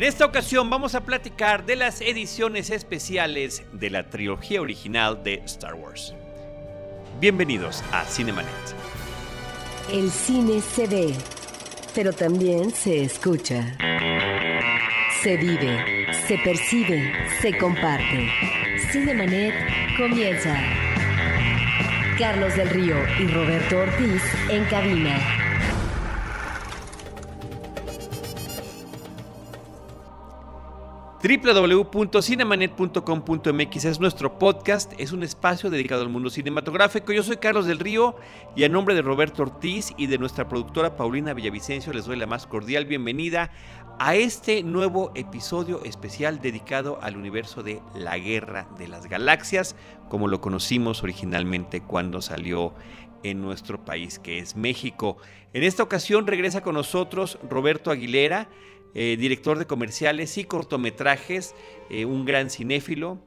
En esta ocasión vamos a platicar de las ediciones especiales de la trilogía original de Star Wars. Bienvenidos a Cinemanet. El cine se ve, pero también se escucha. Se vive, se percibe, se comparte. Cinemanet comienza. Carlos del Río y Roberto Ortiz en cabina. www.cinemanet.com.mx es nuestro podcast, es un espacio dedicado al mundo cinematográfico. Yo soy Carlos del Río y a nombre de Roberto Ortiz y de nuestra productora Paulina Villavicencio les doy la más cordial bienvenida a este nuevo episodio especial dedicado al universo de la Guerra de las Galaxias, como lo conocimos originalmente cuando salió en nuestro país, que es México. En esta ocasión regresa con nosotros Roberto Aguilera, eh, director de comerciales y cortometrajes, eh, un gran cinéfilo,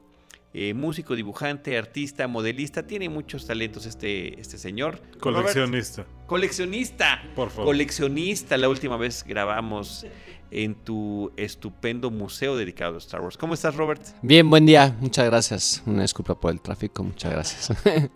eh, músico, dibujante, artista, modelista, tiene muchos talentos este, este señor. Coleccionista. Robert, coleccionista. Por favor. Coleccionista, la última vez grabamos en tu estupendo museo dedicado a Star Wars. ¿Cómo estás, Robert? Bien, buen día, muchas gracias. Una disculpa por el tráfico, muchas gracias.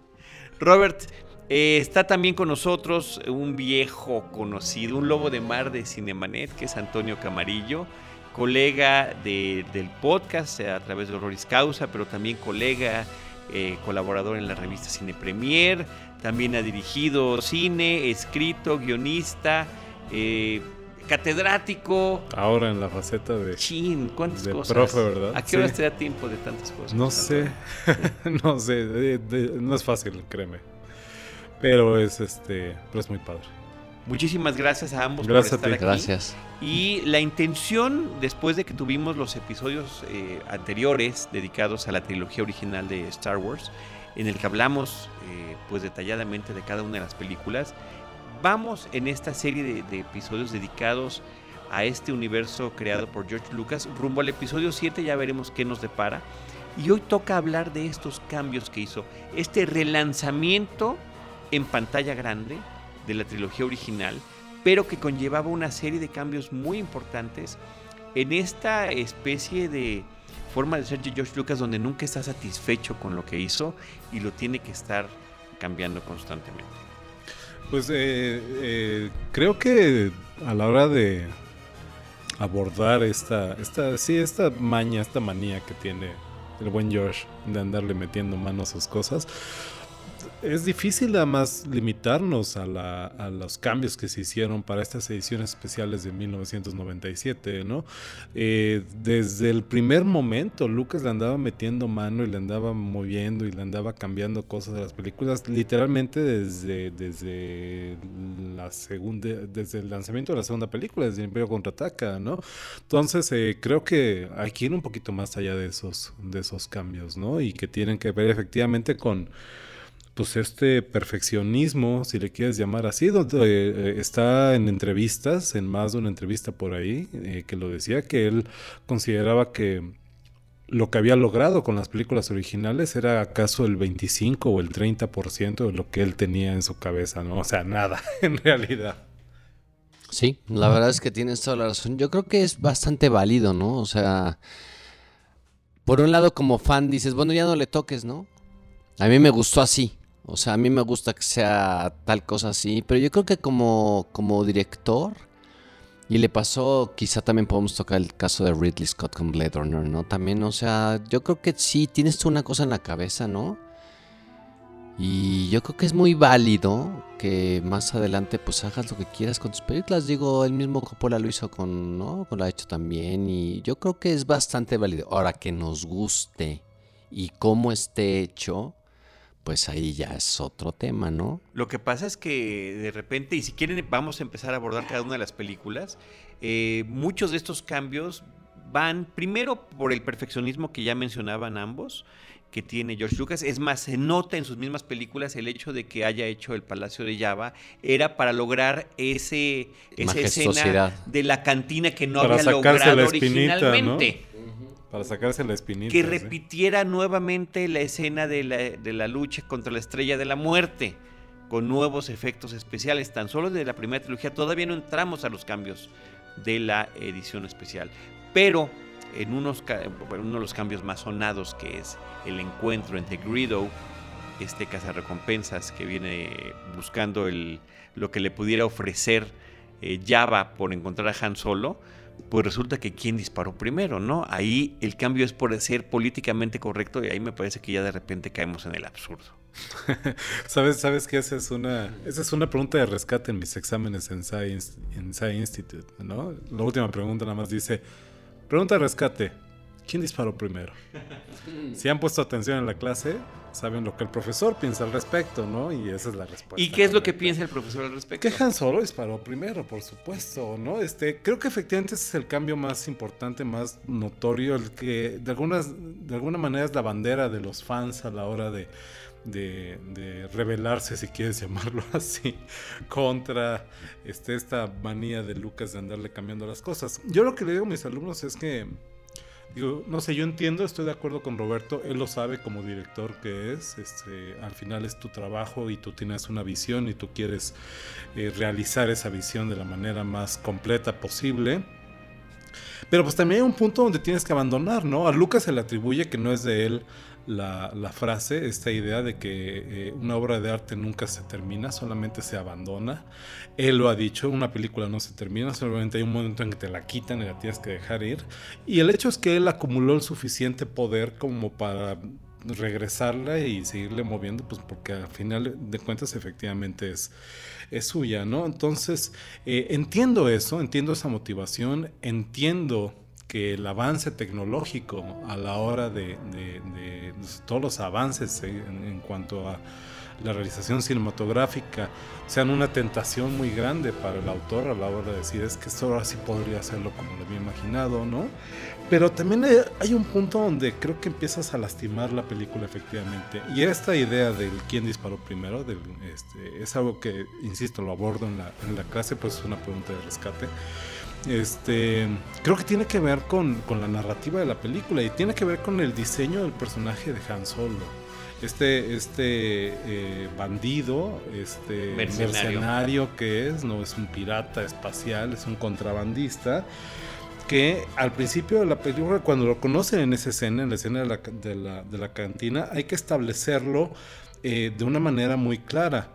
Robert, eh, está también con nosotros un viejo conocido, un lobo de mar de Cinemanet, que es Antonio Camarillo, colega de, del podcast a través de Horroris Causa, pero también colega, eh, colaborador en la revista Cine Premier, también ha dirigido cine, escrito, guionista, eh, catedrático. Ahora en la faceta de... Chin, ¿cuántas de cosas? profe, ¿verdad? ¿A qué Sí. horas te da tiempo de tantas cosas? No sé, no sé, no es fácil, créeme. Pero es este, pero es muy padre. Muchísimas gracias a ambos Gracias por a estar ti. aquí. Gracias. Y la intención, después de que tuvimos los episodios eh, anteriores dedicados a la trilogía original de Star Wars, en el que hablamos eh, pues detalladamente de cada una de las películas, vamos en esta serie de, de episodios dedicados a este universo creado por George Lucas. Rumbo al episodio 7 ya veremos qué nos depara. Y hoy toca hablar de estos cambios que hizo, este relanzamiento en pantalla grande de la trilogía original, pero que conllevaba una serie de cambios muy importantes en esta especie de forma de ser George Lucas donde nunca está satisfecho con lo que hizo y lo tiene que estar cambiando constantemente. Pues eh, eh, creo que a la hora de abordar esta, esta, sí, esta maña, esta manía que tiene el buen George de andarle metiendo mano a sus cosas, es difícil además limitarnos a, la- a los cambios que se hicieron para estas ediciones especiales de 1997, ¿no? Eh, desde el primer momento Lucas le andaba metiendo mano y le andaba moviendo y le andaba cambiando cosas de las películas, literalmente desde, desde la segunda, desde el lanzamiento de la segunda película, desde Imperio Contraataca, ¿no? Entonces eh, creo que hay que ir un poquito más allá de esos, de esos cambios, ¿no? Y que tienen que ver efectivamente con pues este perfeccionismo, si le quieres llamar así, donde eh, está en entrevistas, en más de una entrevista por ahí, eh, que lo decía, que él consideraba que lo que había logrado con las películas originales era acaso el 25 o el 30% de lo que él tenía en su cabeza, ¿no? O sea, nada, en realidad. Sí, la verdad es que tienes toda la razón. Yo creo que es bastante válido, ¿no? O sea, por un lado como fan dices, bueno, ya no le toques, ¿no? A mí me gustó así. O sea, a mí me gusta que sea tal cosa así. Pero yo creo que como, como director, y le pasó, quizá también podemos tocar el caso de Ridley Scott con Blade Runner, ¿no? También, o sea, yo creo que sí, tienes tú una cosa en la cabeza, ¿no? Y yo creo que es muy válido que más adelante pues hagas lo que quieras con tus películas. Digo, el mismo Coppola lo hizo con, ¿no? Lo ha hecho también y yo creo que es bastante válido. Ahora que nos guste y cómo esté hecho, pues ahí ya es otro tema, ¿no? Lo que pasa es que de repente, y si quieren vamos a empezar a abordar cada una de las películas, eh, muchos de estos cambios van primero por el perfeccionismo que ya mencionaban ambos, que tiene George Lucas. Es más, se nota en sus mismas películas el hecho de que haya hecho el Palacio de Java, era para lograr ese, esa escena de la cantina que no Para había logrado la espinita, ¿no? Para sacarse la espinita. Que repitiera nuevamente la escena de la, de la lucha contra la estrella de la muerte, con nuevos efectos especiales. Tan solo de la primera trilogía todavía no entramos a los cambios de la edición especial. Pero en unos, uno de los cambios más sonados, que es el encuentro entre Greedo, este cazarrecompensas que viene buscando el, lo que le pudiera ofrecer eh, Java por encontrar a Han Solo, pues resulta que quién disparó primero, ¿no? Ahí el cambio es por ser políticamente correcto y ahí me parece que ya de repente caemos en el absurdo. ¿Sabes, sabes que esa es una esa es una pregunta de rescate en mis exámenes en Science, en Science Institute, ¿no? La última pregunta nada más dice, pregunta de rescate, ¿quién disparó primero? Si han puesto atención en la clase, saben lo que el profesor piensa al respecto, ¿no? Y esa es la respuesta. ¿Y qué es lo que piensa el profesor al respecto? Que Han Solo disparó primero, por supuesto, ¿no? Este, creo que efectivamente ese es el cambio más importante, más notorio, el que de algunas, de alguna manera es la bandera de los fans a la hora de, de, de rebelarse, si quieres llamarlo así, contra este, esta manía de Lucas de andarle cambiando las cosas. Yo lo que le digo a mis alumnos es que Digo, no sé, yo entiendo, estoy de acuerdo con Roberto, él lo sabe como director que es, este, al final es tu trabajo y tú tienes una visión y tú quieres eh, realizar esa visión de la manera más completa posible. Pero pues también hay un punto donde tienes que abandonar, ¿no? A Lucas se le atribuye que no es de él la, la frase, esta idea de que eh, una obra de arte nunca se termina, solamente se abandona. Él lo ha dicho, una película no se termina, solamente hay un momento en que te la quitan y la tienes que dejar ir. Y el hecho es que él acumuló el suficiente poder como para regresarla y seguirle moviendo, pues porque al final de cuentas efectivamente es, es suya, ¿no? Entonces, eh, entiendo eso, entiendo esa motivación, entiendo que el avance tecnológico a la hora de, todos los avances en, cuanto a la realización cinematográfica sean una tentación muy grande para el autor a la hora de decir es que esto ahora sí podría hacerlo como lo había imaginado, ¿no? Pero también hay un punto donde creo que empiezas a lastimar la película efectivamente. Y esta idea del quién disparó primero del, este, es algo que, insisto, lo abordo en la, en la clase, pues es una pregunta de rescate este, creo que tiene que ver con, la narrativa de la película y tiene que ver con el diseño del personaje de Han Solo. Este, este eh, bandido, este mercenario. que es, no es un pirata espacial, es un contrabandista que al principio de la película, cuando lo conocen en esa escena, en la escena de la, cantina, hay que establecerlo eh, de una manera muy clara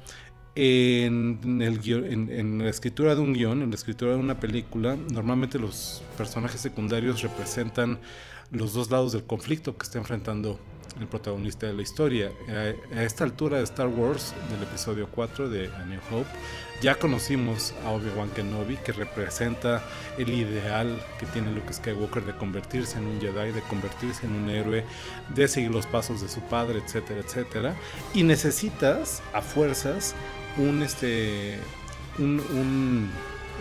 en, el en, la escritura de un guion, en la escritura de una película, normalmente los personajes secundarios representan los dos lados del conflicto que está enfrentando el protagonista de la historia. A, esta altura de Star Wars, del episodio 4 de A New Hope, ya conocimos a Obi-Wan Kenobi, que representa el ideal que tiene Luke Skywalker de convertirse en un Jedi, de convertirse en un héroe, de seguir los pasos de su padre, etcétera, etcétera. Y necesitas, a fuerzas, un este un,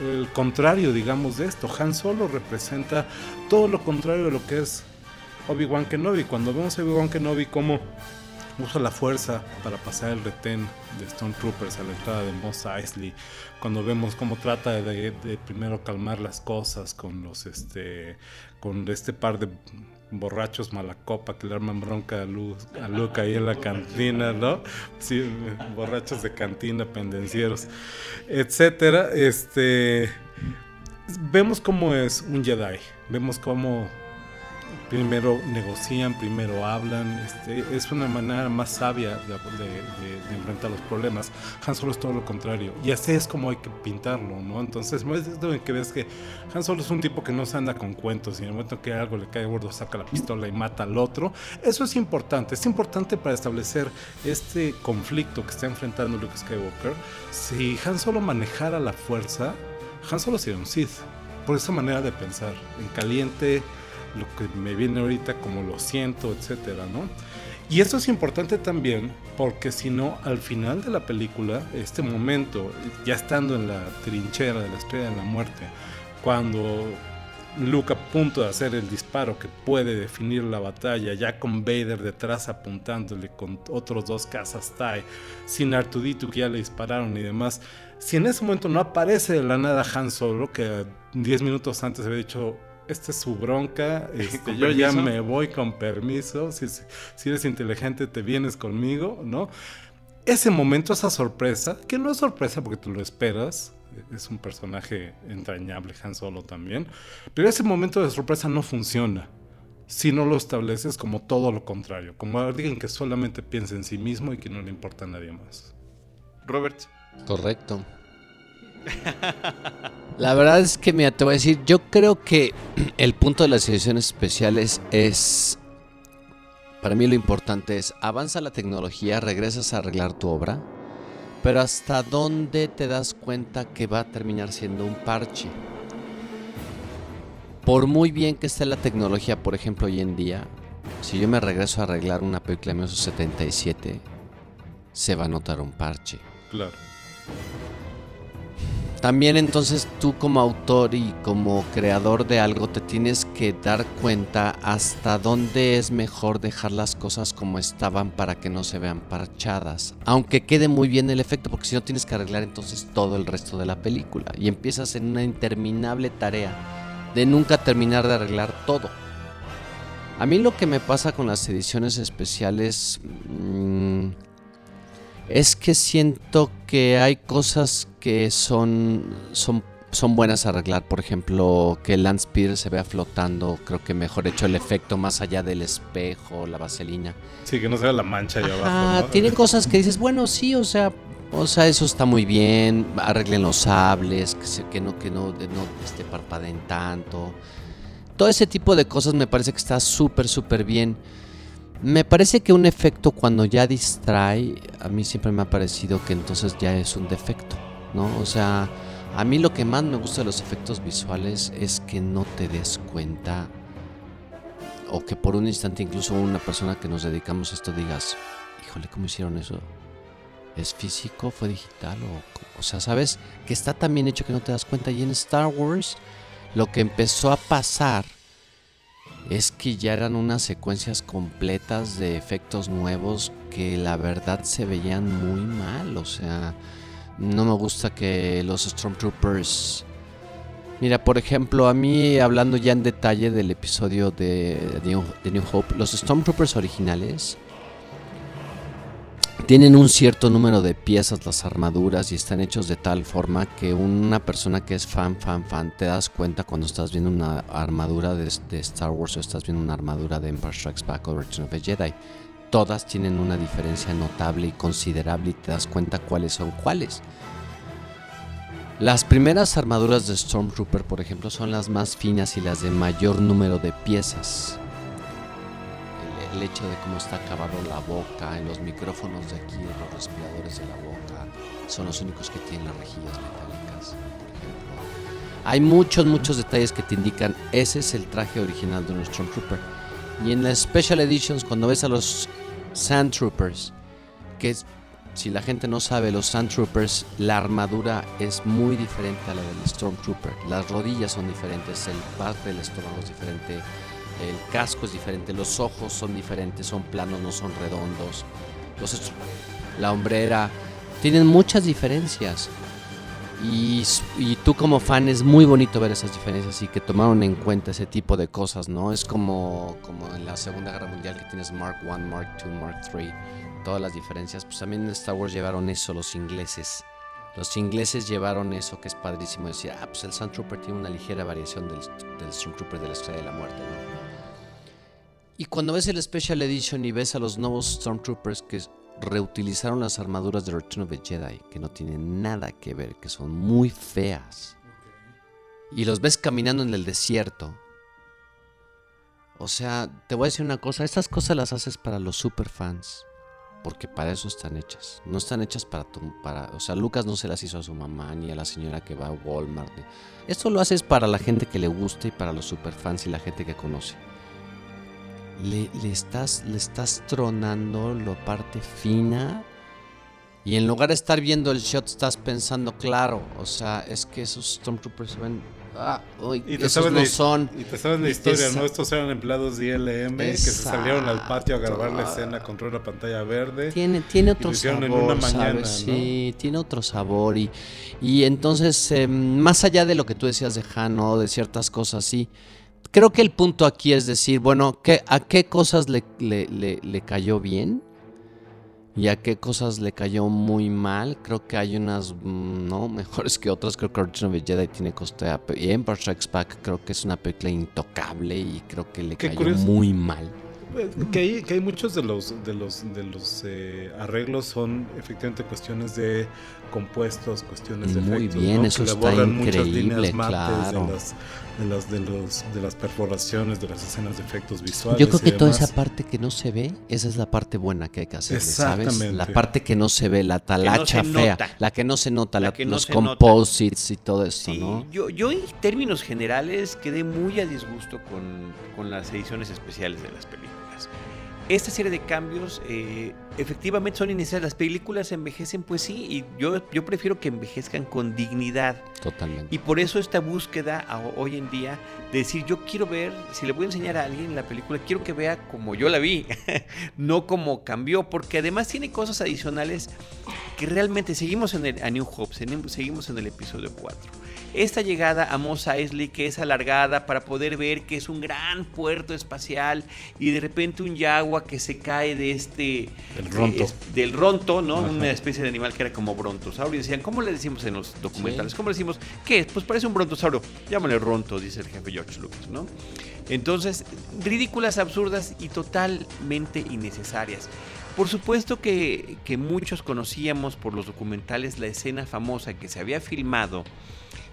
el contrario digamos de esto. Han Solo representa todo lo contrario de lo que es Obi-Wan Kenobi. Cuando vemos a Obi-Wan Kenobi como usa la fuerza para pasar el retén de Stone Troopers a la entrada de Mos Eisley. Cuando vemos cómo trata de, primero calmar las cosas con los este con este par de borrachos malacopa que le arman bronca a, a Luca ahí en la cantina, ¿no? Sí, borrachos de cantina, pendencieros, etcétera. Este, vemos cómo es un Jedi, vemos cómo primero negocian, primero hablan, este, es una manera más sabia de, enfrentar los problemas. Han Solo es todo lo contrario, y así es como hay que pintarlo, ¿no? Entonces, es que ves que Han Solo es un tipo que no se anda con cuentos, y en el momento que algo le cae gordo, saca la pistola y mata al otro. Eso es importante, es importante para establecer este conflicto que está enfrentando Luke Skywalker. Si Han Solo manejara la fuerza, Han Solo sería un Sith, por esa manera de pensar, en caliente lo que me viene ahorita, como lo siento, etcétera, ¿no? Y esto es importante también porque si no, al final de la película, este momento, ya estando en la trinchera de la estrella de la muerte, cuando Luke a punto de hacer el disparo que puede definir la batalla, ya con Vader detrás apuntándole con otros dos cazas TIE, sin Artudito que ya le dispararon y demás, si en ese momento no aparece de la nada Han Solo, que 10 minutos antes había dicho esta es su bronca, este, yo ya me voy con permiso, si, si, eres inteligente te vienes conmigo, ¿no? ese momento, esa sorpresa, que no es sorpresa porque tú lo esperas, es un personaje entrañable, Han Solo también, pero ese momento de sorpresa no funciona si no lo estableces como todo lo contrario, como alguien que solamente piensa en sí mismo y que no le importa a nadie más. Robert. Correcto. La verdad es que, mira, te voy a decir, yo creo que el punto de las ediciones especiales es, para mí lo importante es, avanza la tecnología, regresas a arreglar tu obra, pero hasta dónde te das cuenta que va a terminar siendo un parche. Por muy bien que esté la tecnología, por ejemplo, hoy en día, si yo me regreso a arreglar una película de 1977, se va a notar un parche. Claro. También entonces tú como autor y como creador de algo te tienes que dar cuenta hasta dónde es mejor dejar las cosas como estaban para que no se vean parchadas. Aunque quede muy bien el efecto, porque si no tienes que arreglar entonces todo el resto de la película. Y empiezas en una interminable tarea de nunca terminar de arreglar todo. A mí lo que me pasa con las ediciones especiales... mmm, es que siento que hay cosas que son, son, son buenas a arreglar. Por ejemplo, que Lance Spear se vea flotando. Creo que mejor hecho el efecto más allá del espejo, la vaselina. Sí, que no se vea la mancha allá Ah, abajo. ¿no? tiene cosas que dices, bueno, sí, o sea, o sea, eso está muy bien. Arreglen los sables, que, se- que no, que no, de- no este, parpadeen tanto. Todo ese tipo de cosas me parece que está súper, súper bien. Me parece que un efecto cuando ya distrae, a mí siempre me ha parecido que entonces ya es un defecto, ¿no? O sea, a mí lo que más me gusta de los efectos visuales es que no te des cuenta o que por un instante incluso una persona que nos dedicamos a esto digas, híjole, ¿cómo hicieron eso? ¿Es físico? ¿Fue digital? O, o sea, ¿sabes? Que está tan bien hecho que no te das cuenta. Y en Star Wars lo que empezó a pasar es que ya eran unas secuencias completas de efectos nuevos que la verdad se veían muy mal. O sea, no me gusta que los Stormtroopers... Mira, por ejemplo, a mí hablando ya en detalle del episodio de New, Hope, los Stormtroopers originales tienen un cierto número de piezas las armaduras y están hechos de tal forma que una persona que es fan, fan, fan, te das cuenta cuando estás viendo una armadura de, de Star Wars o estás viendo una armadura de Empire Strikes Back o Return of the Jedi. Todas tienen una diferencia notable y considerable y te das cuenta cuáles son cuáles. Las primeras armaduras de Stormtrooper, por ejemplo, son las más finas y las de mayor número de piezas. El, el hecho de cómo está acabado la boca, en los micrófonos de aquí, los respiradores de la boca, son los únicos que tienen las rejillas metálicas, por ejemplo. Hay muchos, muchos detalles que te indican, ese es el traje original de un Stormtrooper. Y en las Special Editions, cuando ves a los Sand Troopers, que es si la gente no sabe, los Sandtroopers, la armadura es muy diferente a la del Stormtrooper. Las rodillas son diferentes, el parte del estómago es diferente, el casco es diferente, los ojos son diferentes, son planos, no son redondos. La hombrera, tienen muchas diferencias. Y, tú como fan es muy bonito ver esas diferencias y que tomaron en cuenta ese tipo de cosas, ¿no? Es como, como en la Segunda Guerra Mundial que tienes Mark I, Mark II, Mark III todas las diferencias, pues también en Star Wars llevaron eso los ingleses. Los ingleses llevaron eso que es padrísimo decir, ah, pues el Stormtrooper tiene una ligera variación del, del Stormtrooper de la Estrella de la Muerte, ¿no? Y cuando ves el Special Edition y ves a los nuevos Stormtroopers que reutilizaron las armaduras de Return of the Jedi, que no tienen nada que ver, que son muy feas, y los ves caminando en el desierto, o sea, te voy a decir una cosa, estas cosas las haces para los superfans. Porque para eso están hechas. No están hechas para tu, para, o sea, Lucas no se las hizo a su mamá ni a la señora que va a Walmart. Esto lo haces para la gente que le gusta y para los superfans y la gente que conoce. Le, le estás, le estás tronando la parte fina y en lugar de estar viendo el shot estás pensando, claro, o sea, es que esos Stormtroopers se ven, ah, uy, Y te, esos sabes no la, son. y te sabes la historia, ¿no? Estos eran empleados de ILM que se salieron al patio a grabar la escena contra una pantalla verde. Tiene, tiene otro sabor, en una mañana, ¿sabes? ¿no? Sí, tiene otro sabor. Y, y entonces, eh, más allá de lo que tú decías de Han, ¿no? de ciertas cosas, sí. Creo que el punto aquí es decir, bueno, ¿qué, ¿a qué cosas le, le- le- le cayó bien? y a qué cosas le cayó muy mal. Creo que hay unas mm, no mejores que otras. Creo que Return of the Jedi tiene coste y Empire Strikes Back creo que es una película intocable y creo que le cayó curioso. muy mal. Que hay, que hay muchos de los de los de los eh, arreglos son efectivamente cuestiones de compuestos, cuestiones de Muy efectos, bien, ¿no? eso Que está borran muchas increíble, líneas mates claro. de las de las de los de las perforaciones, de las escenas de efectos visuales. Yo creo que toda esa parte que no se ve, esa es la parte buena que hay que hacer, ¿sabes? Exactamente. La parte que no se ve, la talacha se fea, nota. la que no se nota, La la- que no los se nota. composites y todo esto, Sí, ¿no? yo, yo en términos generales quedé muy a disgusto con, con las ediciones especiales de las películas. Esta serie de cambios eh, efectivamente son innecesarias. Las películas envejecen, pues sí, y yo, yo prefiero que envejezcan con dignidad. Totalmente. Y por eso esta búsqueda hoy en día de decir, yo quiero ver, si le voy a enseñar a alguien la película, quiero que vea como yo la vi, no como cambió, porque además tiene cosas adicionales que realmente seguimos en el, a New Hope, seguimos en el episodio 4. Esta llegada a Mos Eisley que es alargada para poder ver que es un gran puerto espacial y de repente un yagua que se cae de este Del ronto. del ronto, ¿no? Ajá. Una especie de animal que era como brontosaurio. Y decían, ¿cómo le decimos en los documentales? Sí. ¿Cómo le decimos? ¿Qué es? Pues parece un brontosaurio. Llámale ronto, dice el jefe George Lucas, ¿no? Entonces, ridículas, absurdas y totalmente innecesarias. Por supuesto que, que muchos conocíamos por los documentales la escena famosa que se había filmado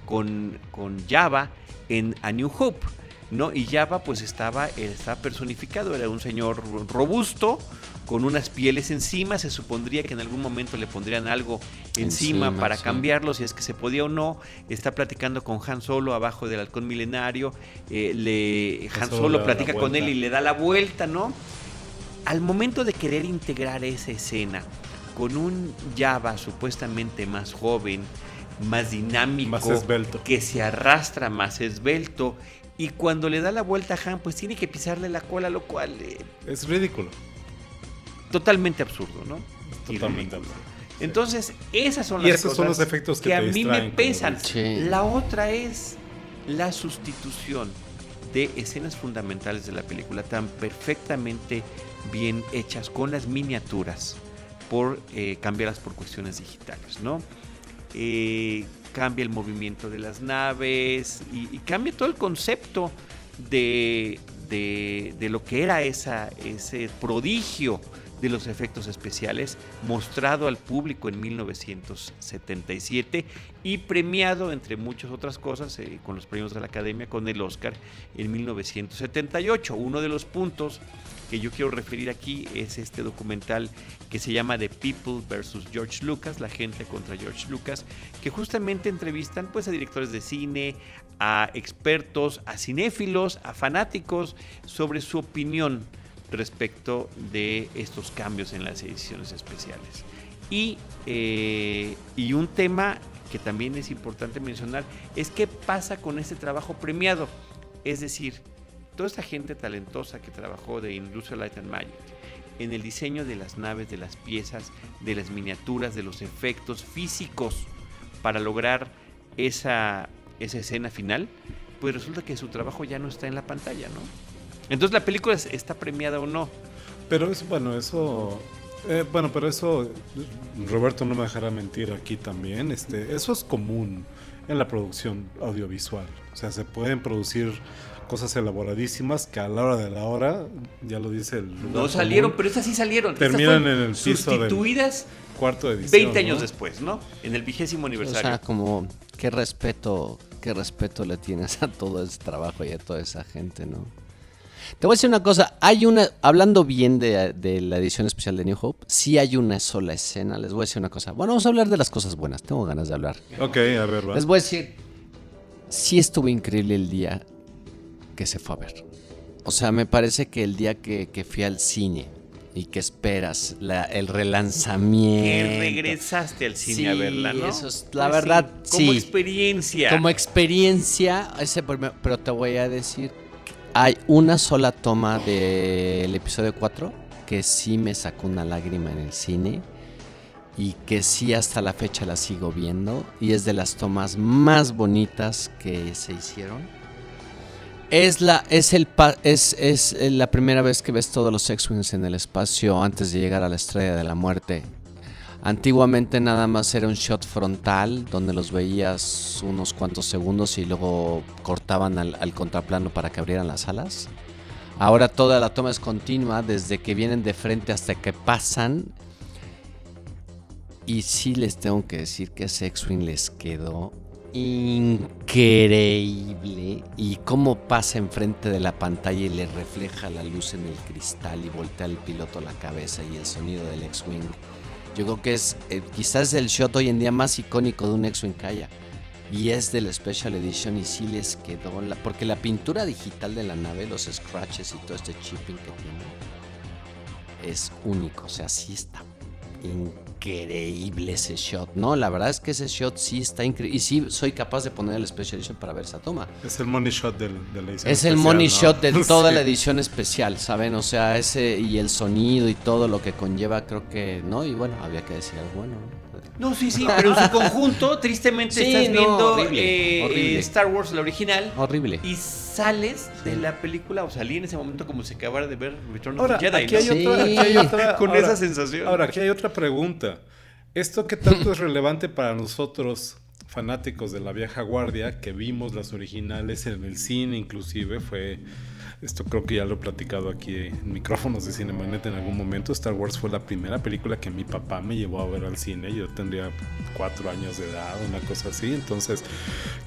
con, con Java en A New Hope, ¿no? Y Java pues estaba, estaba personificado, era un señor robusto, con unas pieles encima, se supondría que en algún momento le pondrían algo encima, Encima, para sí. cambiarlo, si es que se podía o no, está platicando con Han Solo abajo del halcón milenario, eh, le, Han Solo Solo platica con él y le da la vuelta, ¿no? Al momento de querer integrar esa escena con un Java supuestamente más joven, más dinámico, Más esbelto. que se arrastra más esbelto. Y cuando le da la vuelta a Han, pues tiene que pisarle la cola, lo cual eh, Es ridículo. totalmente absurdo, ¿no? Totalmente absurdo. Entonces, esas son Y las esos cosas son los efectos que a te mí me pesan. Sí. La otra es la sustitución de escenas fundamentales de la película tan perfectamente bien hechas con las miniaturas por eh, cambiarlas por cuestiones digitales, ¿no? Eh, cambia el movimiento de las naves y, cambia todo el concepto de, de- de lo que era esa, ese prodigio de los efectos especiales mostrado al público en 1977 y premiado entre muchas otras cosas eh, con los premios de la Academia con el Oscar en 1978. Uno de los puntos que yo quiero referir aquí es este documental que se llama The People versus George Lucas, la gente contra George Lucas, que justamente entrevistan pues a directores de cine, a expertos, a cinéfilos, a fanáticos sobre su opinión respecto de estos cambios en las ediciones especiales. Y, eh, y un tema que también es importante mencionar es qué pasa con este trabajo premiado. Es decir, toda esta gente talentosa que trabajó de Industrial Light and Magic en el diseño de las naves, de las piezas, de las miniaturas, de los efectos físicos para lograr esa, esa escena final, pues resulta que su trabajo ya no está en la pantalla, ¿no? Entonces la película es- está premiada o no. Pero es bueno, eso. eh, bueno, pero eso. Roberto no me dejará mentir aquí también. Este, eso es común en la producción audiovisual. O sea, se pueden producir cosas elaboradísimas que a la hora de la hora, ya lo dice el. lugar No salieron, común, pero estas sí salieron. Terminan en el piso del- Sustituidas Cuarto de edición. 20 años ¿no? después, ¿no? En el vigésimo O aniversario. sea, como qué respeto, qué respeto le tienes a todo ese trabajo y a toda esa gente, ¿no? Te voy a decir una cosa, hay una, hablando bien de, de la edición especial de New Hope, sí hay una sola escena, les voy a decir una cosa. Bueno, vamos a hablar de las cosas buenas, tengo ganas de hablar. Ok, a ver, va. Les voy a decir, sí estuvo increíble el día que se fue a ver. O sea, me parece que el día que, que fui al cine y que esperas la- el relanzamiento. que regresaste al cine Sí, a verla, ¿no? eso es- la Pues verdad, Como sí. experiencia. Como experiencia, ese primer- pero te voy a decir, que hay una sola toma del episodio 4 que sí me sacó una lágrima en el cine y que sí hasta la fecha la sigo viendo y es de las tomas más bonitas que se hicieron. Es la, es, el es, es la primera vez que ves todos los X-Wings en el espacio antes de llegar a la estrella de la muerte. Antiguamente nada más era un shot frontal donde los veías unos cuantos segundos y luego cortaban al, al contraplano para que abrieran las alas. Ahora toda la toma es continua desde que vienen de frente hasta que pasan. Y sí les tengo que decir que ese X-Wing les quedó increíble. Y cómo pasa enfrente de la pantalla y le refleja la luz en el cristal y voltea el piloto la cabeza y el sonido del X-Wing. Yo creo que es eh, quizás el shot hoy en día más icónico de un X-Wing que haya. Y es del Special Edition y sí les quedó. la- porque la pintura digital de la nave, los scratches y todo este chipping que tiene, es único. O sea, sí está increíble ese shot. No, la verdad es que ese shot sí está increíble. Y sí soy capaz de poner el Special Edition para ver esa toma. Es el money shot del, de la edición Es el money ¿no? shot de toda Sí. la edición especial, ¿saben? O sea, ese y el sonido y todo lo que conlleva, creo que no. Y bueno, había que decir algo bueno. ¿No? Sí, sí, pero en su conjunto, tristemente Sí, estás no, viendo horrible, eh, horrible. eh, Star Wars, la original, Horrible. y sales de la película, o salí en ese momento como si acabara de ver Return of Ahora, the Jedi, aquí ¿no? hay, Sí. otra, aquí hay otra- Con ahora- esa sensación. Ahora, aquí hay otra pregunta. ¿Esto qué tanto es relevante para nosotros, fanáticos de la vieja guardia, que vimos las originales en el cine inclusive? Fue, esto creo que ya lo he platicado aquí en micrófonos de Cinemanet en algún momento. Star Wars fue la primera película que mi papá me llevó a ver al cine. Yo tendría cuatro años de edad, una cosa así. Entonces,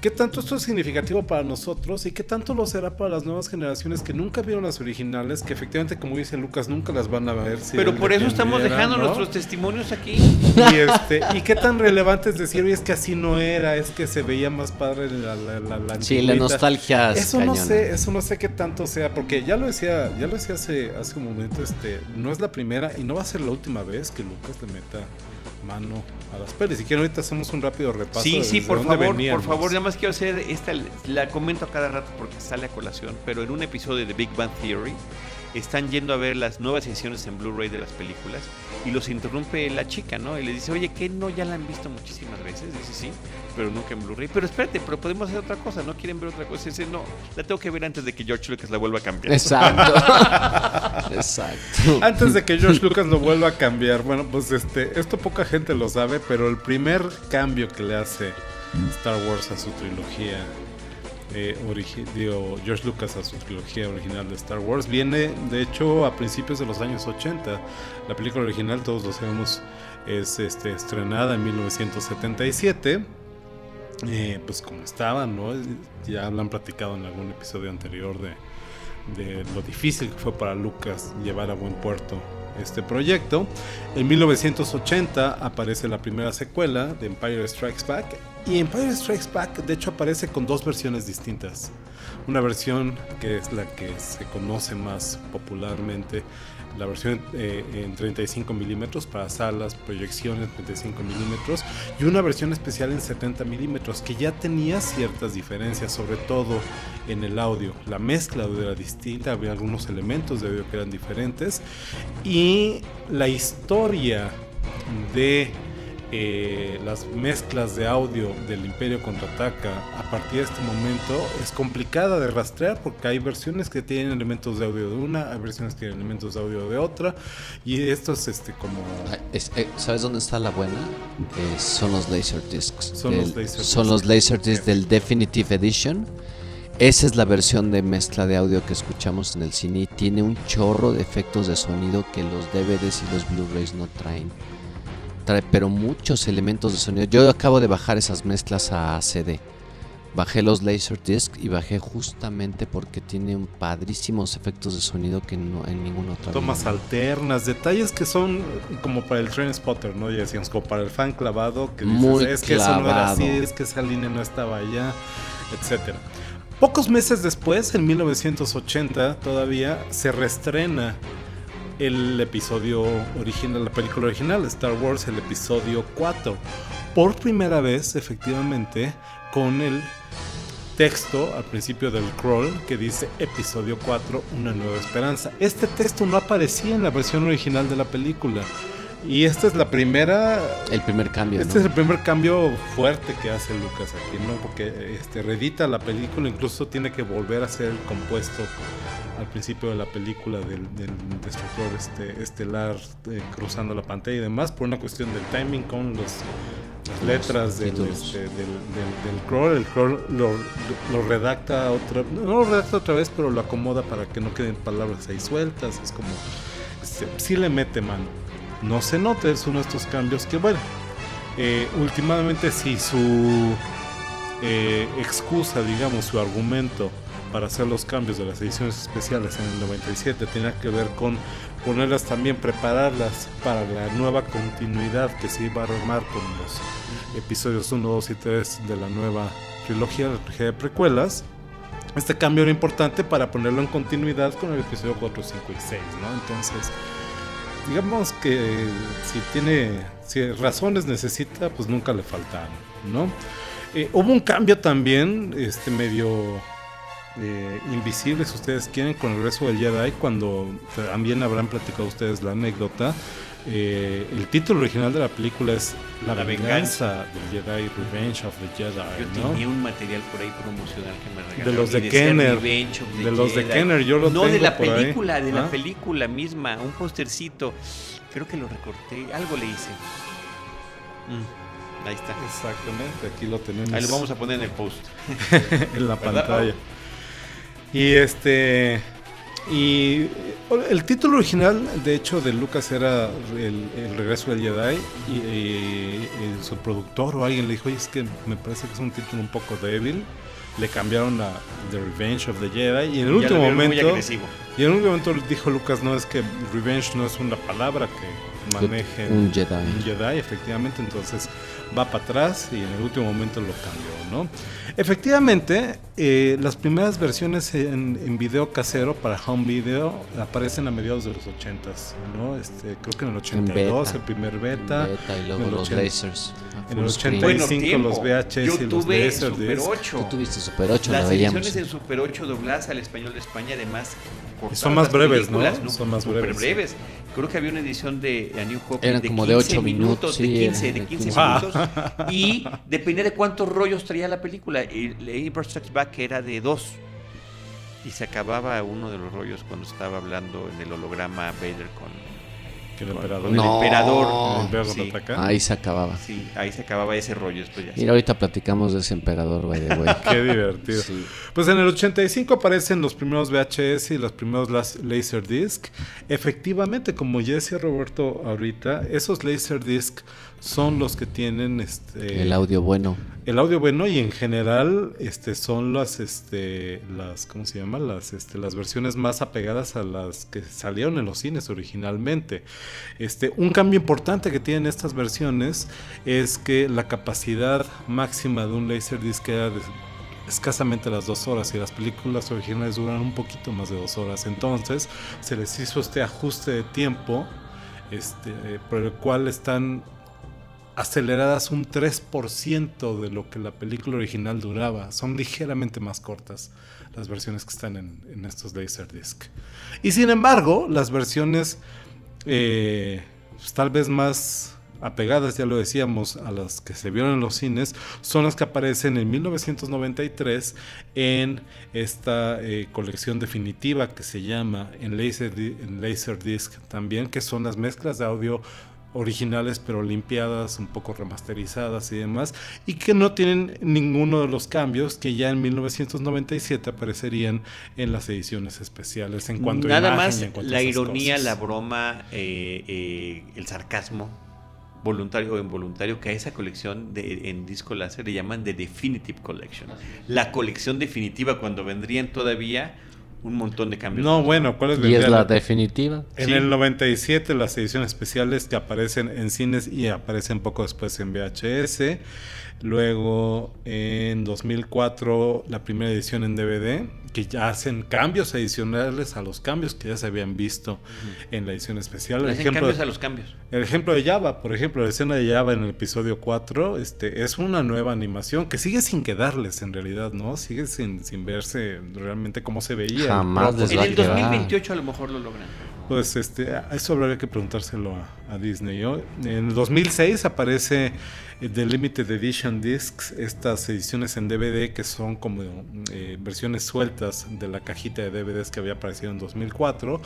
¿qué tanto esto es significativo para nosotros y qué tanto lo será para las nuevas generaciones que nunca vieron las originales, que efectivamente, como dice Lucas, nunca las van a ver? si pero por eso estamos dejando ¿no? nuestros testimonios aquí. Y, este, ¿Y qué tan relevante es decir, oye, es que así no era, es que se veía más padre la, la, la, la Sí, la antigüita"? nostalgia es Eso no sé, eso no sé qué tanto sea, porque ya lo decía, ya lo decía hace, hace un momento, este, no es la primera y no va a ser la última vez que Lucas le meta mano a las pelis. Si quieren ahorita hacemos un rápido repaso. Sí, sí, por favor, veníamos. por favor, nada más quiero hacer esta, la comento a cada rato porque sale a colación, pero en un episodio de Big Bang Theory están yendo a ver las nuevas ediciones en Blu-ray de las películas y los interrumpe la chica, ¿no? Y le dice, oye, ¿qué no ya la han visto muchísimas veces? Dice, sí, pero nunca en Blu-ray. Pero espérate, pero podemos hacer otra cosa, ¿no? ¿Quieren ver otra cosa? Dice, no, la tengo que ver antes de que George Lucas la vuelva a cambiar. Exacto. Exacto. Antes de que George Lucas lo vuelva a cambiar, bueno, pues este, esto poca gente lo sabe, pero el primer cambio que le hace Star Wars a su trilogía, eh, digo, George Lucas a su trilogía original de Star Wars, viene de hecho a principios de los años 80. La película original, todos lo sabemos, es este, estrenada en 1977. Eh, pues como estaba, ¿no? Ya lo han platicado en algún episodio anterior de lo difícil que fue para Lucas llevar a buen puerto este proyecto. En 1980 aparece la primera secuela de Empire Strikes Back y Empire Strikes Back de hecho aparece con dos versiones distintas. Una versión que es la que se conoce más popularmente, la versión eh, en 35 milímetros para salas, proyecciones 35 milímetros y una versión especial en 70 milímetros que ya tenía ciertas diferencias, sobre todo en el audio. La mezcla era distinta, había algunos elementos de audio que eran diferentes y la historia de eh, las mezclas de audio del Imperio contraataca a partir de este momento es complicada de rastrear porque hay versiones que tienen elementos de audio de una, hay versiones que tienen elementos de audio de otra y esto es este como es- eh, ¿Sabes dónde está la buena? Eh, son los Laserdiscs. Son los Laserdiscs. son los Laserdiscs del Definitive Edition. Esa es la versión de mezcla de audio que escuchamos en el cine y tiene un chorro de efectos de sonido que los DVDs y los Blu-rays no traen. Trae pero muchos elementos de sonido. Yo acabo de bajar esas mezclas a CD. Bajé los Laserdisc y bajé justamente porque tiene un padrísimos efectos de sonido que no en ninguna otra. tomas alternas, detalles que son como para el Train Spotter, ¿no? Ya decíamos, como para el fan clavado, que dices, Muy es que eso no era así, es que esa línea no estaba allá, etcétera. Pocos meses después, en 1980, todavía se reestrena el episodio original, la película original, Star Wars, el episodio 4. Por primera vez, efectivamente, con el texto al principio del crawl que dice episodio 4 una nueva esperanza este texto no aparecía en la versión original de la película Y esta es la primera. El primer cambio. Este ¿no? es el primer cambio fuerte que hace Lucas aquí, ¿no? Porque este, reedita la película, incluso tiene que volver a ser el compuesto al principio de la película del, del destructor este, estelar eh, cruzando la pantalla y demás, por una cuestión del timing con los, las letras del, este, del, crawl. El crawl lo, lo redacta otra no lo redacta otra vez, pero lo acomoda para que no queden palabras ahí sueltas. Es como. Este, sí le mete mano. No se nota, es uno de estos cambios que, bueno, eh, últimamente si su eh, excusa, digamos, su argumento para hacer los cambios de las ediciones especiales en el 97 tenía que ver con ponerlas también, prepararlas para la nueva continuidad que se iba a armar con los episodios 1, 2 y 3 de la nueva trilogía, la trilogía de precuelas. Este cambio era importante para ponerlo en continuidad con el episodio 4, 5 y 6, ¿no? Entonces, digamos que si tiene si razones necesita, pues nunca le faltaron, ¿no? Eh, hubo un cambio también, este medio eh, invisible, si ustedes quieren, con el regreso del Jedi, cuando también habrán platicado ustedes la anécdota. Eh, el título original de la película es La, La venganza del Jedi, Revenge of the Jedi, Yo ¿no? tenía un material por ahí promocional que me regalaron. De los de decía Kenner. Revenge of the De los de Jedi. Kenner, yo lo No, de tengo la por ahí. película, de la Ah. película misma, un postercito. Creo que lo recorté, algo le hice. Mm, ahí está. Exactamente, aquí lo tenemos. Ahí lo vamos a poner en el post. en la ¿Verdad, pantalla. Y este. Y el título original, de hecho, de Lucas era el, el regreso del Jedi. Y, y- y su productor o alguien le dijo: Oye, es que me parece que es un título un poco débil. Le cambiaron a The Revenge of the Jedi. Y en el último momento. Y en un momento dijo Lucas: No, es que Revenge no es una palabra que maneje Un Jedi. un Jedi, efectivamente, entonces va para atrás y en el último momento lo cambió, ¿no? Efectivamente, eh, las primeras versiones en, en video casero para home video aparecen a mediados de los 80s, ¿no? Este, creo que en el 82 beta. el primer beta, Beta y luego en el los 80 lasers. en el screen. 80 Bueno, 35 tiempo. los VHS Yo y los tuve Laserdisc. Super Tú 8. Tú tuviste Super 8, Las la veíamos. ediciones en Super 8 dobladas al español de España, además. son más breves, ¿no? Son más breves. Creo que había una edición de A New Hope Eran de como de 15 ocho minutos, de sí, 15, era de de 15 15. minutos. Y dependía de cuántos rollos traía la película. Y Empire Strikes Back era de dos. Y se acababa uno de los rollos cuando estaba hablando en el holograma Vader con, Que el emperador. con el No. emperador. El emperador Sí, contraataca. Ahí se acababa. sí, ahí se acababa ese rollo. Mira, ahorita platicamos de ese emperador, by the way. Qué divertido. Sí. Pues en el 85 aparecen los primeros VHS y los primeros las- Laserdisc. Efectivamente, como ya decía Roberto ahorita, esos Laserdisc son los que tienen este El audio bueno. el audio bueno y en general este son las este las ¿cómo se llama? las este las versiones más apegadas a las que salieron en los cines originalmente. Este un cambio importante que tienen estas versiones es que la capacidad máxima de un Laserdisc era de escasamente las dos horas y las películas originales duran un poquito más de dos horas. Entonces se les hizo este ajuste de tiempo este, por el cual están aceleradas un 3% de lo que la película original duraba. Son ligeramente más cortas las versiones que están en, en estos Laserdisc. Y sin embargo, las versiones eh, pues, tal vez más apegadas, ya lo decíamos, a las que se vieron en los cines, son las que aparecen en 1993 en esta eh, colección definitiva que se llama en, Laserdi- en Laserdisc también, que son las mezclas de audio originales pero limpiadas, un poco remasterizadas y demás, y que no tienen ninguno de los cambios que ya en 1997 aparecerían en las ediciones especiales en cuanto a Nada imagen más y en cuanto la ironía, cosas. la broma, eh, eh, el sarcasmo, voluntario o involuntario, que a esa colección de, en disco láser le llaman The Definitive Collection. La colección definitiva cuando vendrían todavía un montón de cambios. No, bueno, ¿cuál es Y es la definitiva. En Sí. el 97 las ediciones especiales que aparecen en cines y aparecen poco después en VHS. Luego en 2004 la primera edición en DVD, que ya hacen cambios adicionales a los cambios que ya se habían visto en la edición especial. El hacen ejemplo, cambios a los cambios. el ejemplo de Java, por ejemplo, la escena de Java en el episodio 4, este, es una nueva animación que sigue sin quedarles en realidad, ¿no? Sigue sin, sin verse realmente como se veía Jamás les En el quedar. 2028 a lo mejor lo logran. Pues este, a eso habría que preguntárselo a, a Disney. ¿no? En el 2006 aparece The Limited Edition Discs, estas ediciones en DVD que son como eh, versiones sueltas de la cajita de DVDs que había aparecido en 2004,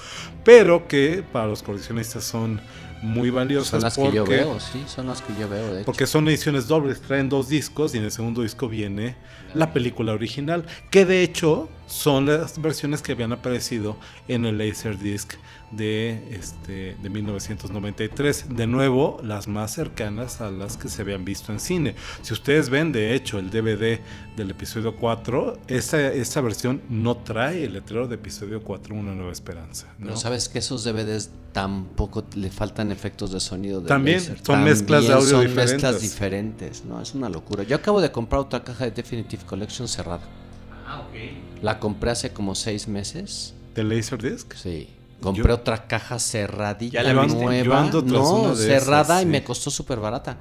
pero que para los coleccionistas son muy valiosas Son las que porque, yo veo, sí, son las que yo veo, de hecho. porque son ediciones dobles, traen dos discos y en el segundo disco viene la película original, que de hecho son las versiones que habían aparecido en el Laserdisc de, este, de 1993. De nuevo, las más cercanas a las que se habían visto en cine. Si ustedes ven, de hecho, el DVD del episodio 4, esa, esa versión no trae el letrero de episodio 4, Una Nueva Esperanza. ¿no? Pero sabes que esos DVDs tampoco le faltan efectos de sonido. de También, son mezclas de audio son diferentes. mezclas diferentes, ¿no? Es una locura. Yo acabo de comprar otra caja de Definitive Collection cerrada. Ah, ok. La compré hace como seis meses. ¿De Laserdisc? Sí. Compré Yo- otra caja cerradita, ¿Ya la nueva. Ando no, cerrada esas, y sí. me costó súper barata.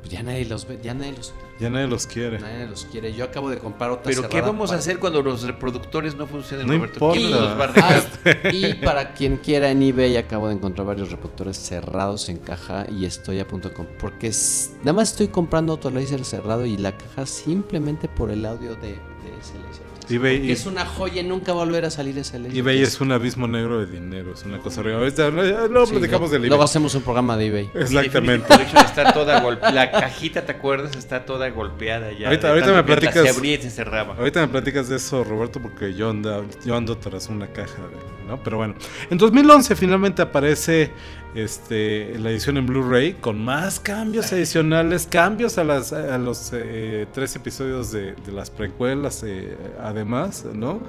Pues ya nadie los ve, ya nadie los, Ya nadie los quiere. nadie los quiere. Yo acabo de comprar otra Pero ¿qué cerrada vamos a hacer cuando los reproductores no funcionen, No Roberto? importa. ¿Quién los va a? Ah, y para quien quiera en eBay acabo de encontrar varios reproductores cerrados en caja y estoy a punto de comprar porque es- nada más estoy comprando otro laser cerrado y la caja simplemente por el audio de, de ese laser. eBay, es una joya y nunca va a volver a salir ese laser. eBay es un abismo negro de dinero, es una cosa horrible. Ahorita no, ya no Sí, platicamos del eBay. Luego hacemos un programa de eBay. Exactamente. Está toda golpeada. La cajita, ¿te acuerdas? Está toda golpeada ya. Ahorita- me platicas- Se abría y se cerraba. Ahorita me platicas de eso, Roberto, porque yo ando, yo ando tras una caja, de- ¿no? Pero bueno, en 2011 finalmente aparece este, la edición en Blu-ray con más cambios adicionales, cambios a, las, a los eh, tres episodios de, de las precuelas, eh, además, ¿no?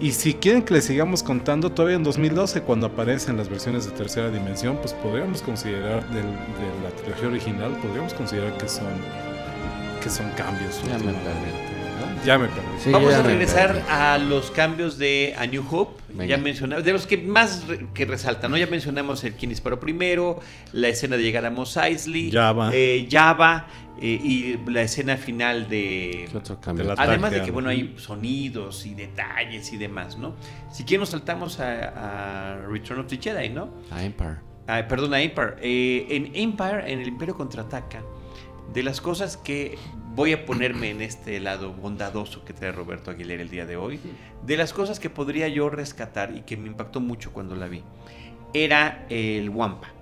Y si quieren que les sigamos contando, todavía en 2012, cuando aparecen las versiones de tercera dimensión, pues podríamos considerar del- de la trilogía original, podríamos considerar que son, que son cambios. Ya me perdí. ¿no? Ya me perdí. Sí, Vamos ya a regresar a los cambios de A New Hope. Venga. Ya mencionamos, de los que más re- que resaltan, ¿no? Ya mencionamos el quién disparó primero, la escena de llegar a Mos Eisley, Java. eh, Java, eh, y la escena final de. De Además de que, bueno, ¿no? hay sonidos y detalles y demás, ¿no? Si quieren, nos saltamos a, a Return of the Jedi, ¿no? Ah, Empire. Ah, perdón, a Empire. Eh, en Empire, en el Imperio Contraataca, de las cosas que voy a ponerme en este lado bondadoso que trae Roberto Aguilera el día de hoy, de las cosas que podría yo rescatar y que me impactó mucho cuando la vi, era el Wampa.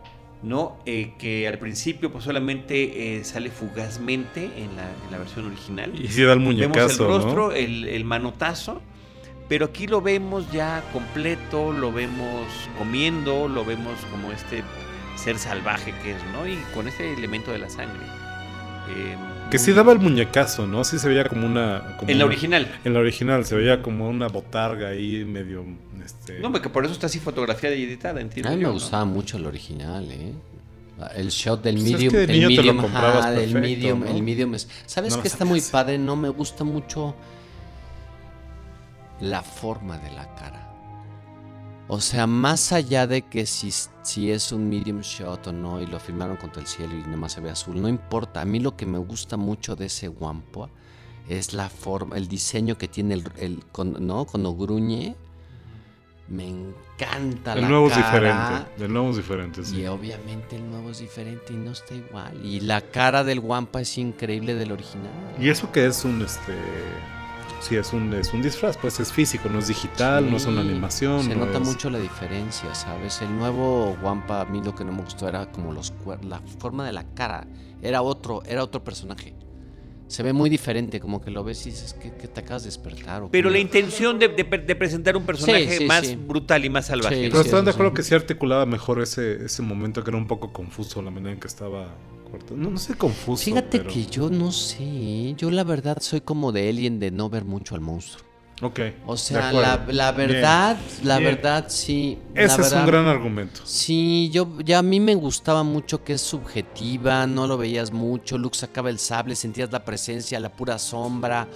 ¿no? Eh, que al principio pues solamente eh, sale fugazmente en la, en la versión original. Y si da el Vemos muñecazo, el ¿no? rostro, el, el manotazo, pero aquí lo vemos ya completo, lo vemos comiendo, lo vemos como este ser salvaje que es, ¿no? Y con este elemento de la sangre. Eh, Que sí daba el muñecazo, ¿no? Sí se veía como una... como En la una- original. En la original se veía como una botarga ahí medio... Este... No, porque por eso está así fotografiada y editada, entiendo. A mí me yo, ¿no? gustaba mucho el original, ¿eh? El shot del Pues es medium, que de el niño te lo medium, comprabas medium, el medium es. ¿Sabes No qué está muy padre? No me gusta mucho la forma de la cara. O sea, más allá de que si, si es un medium shot o no y lo filmaron contra el cielo y nada más se ve azul, no importa. A mí lo que me gusta mucho de ese Wampa es la forma, el diseño que tiene el, el con- ¿no? Cuando gruñe. Me encanta El la nuevo es cara. diferente. El nuevo es diferente, sí. Y obviamente el nuevo es diferente y no está igual. Y la cara del Wampa es increíble del original. Y eso que es un este sí es un es un disfraz, pues es físico, no es digital, no es una Sí, animación. Se no nota es- mucho la diferencia, ¿sabes? El nuevo Wampa, a mí lo que no me gustó era como los la forma de la cara. Era otro, era otro personaje. Se ve muy diferente, como que lo ves y dices que, que te acabas de despertar. o Pero la intención de, de- de presentar un personaje Sí, sí, más sí. brutal y más salvaje. Sí, Pero sí, están de acuerdo sí. que se articulaba mejor ese, ese momento que era un poco confuso la manera en que estaba No, no sé confuso. Fíjate pero- que yo no sé, yo la verdad soy como de Alien de no ver mucho al monstruo. Ok. O sea, la, la Bien. verdad, la Bien. verdad sí. la Ese es un gran argumento. Sí, yo ya a mí me gustaba mucho que es subjetiva, no lo veías mucho, Luke sacaba el sable, sentías la presencia, la pura sombra.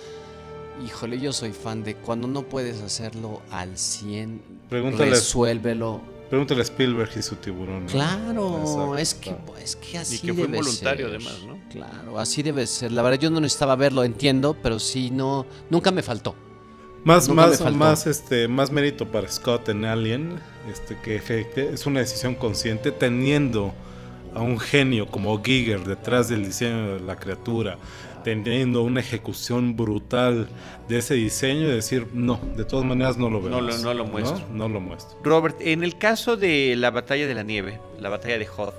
Híjole, yo soy fan de cuando no puedes hacerlo al 100, Pregúntale- resuélvelo. Pregúntale a Spielberg y su tiburón. ¿no? Claro, Exacto. es que es que así que fue debe voluntario, ser. además, ¿no? Claro, así debe ser. La verdad yo no necesitaba verlo, entiendo, pero sí no nunca me faltó. Más, Nunca más, faltó. más, este, más mérito para Scott en Alien, este, que efecte- es una decisión consciente teniendo a un genio como Giger detrás del diseño de la criatura, teniendo una ejecución brutal de ese diseño y decir, no, de todas maneras no lo No lo- no lo muestro. No, No lo muestro. Robert, en el caso de la batalla de la nieve, la batalla de Hoth,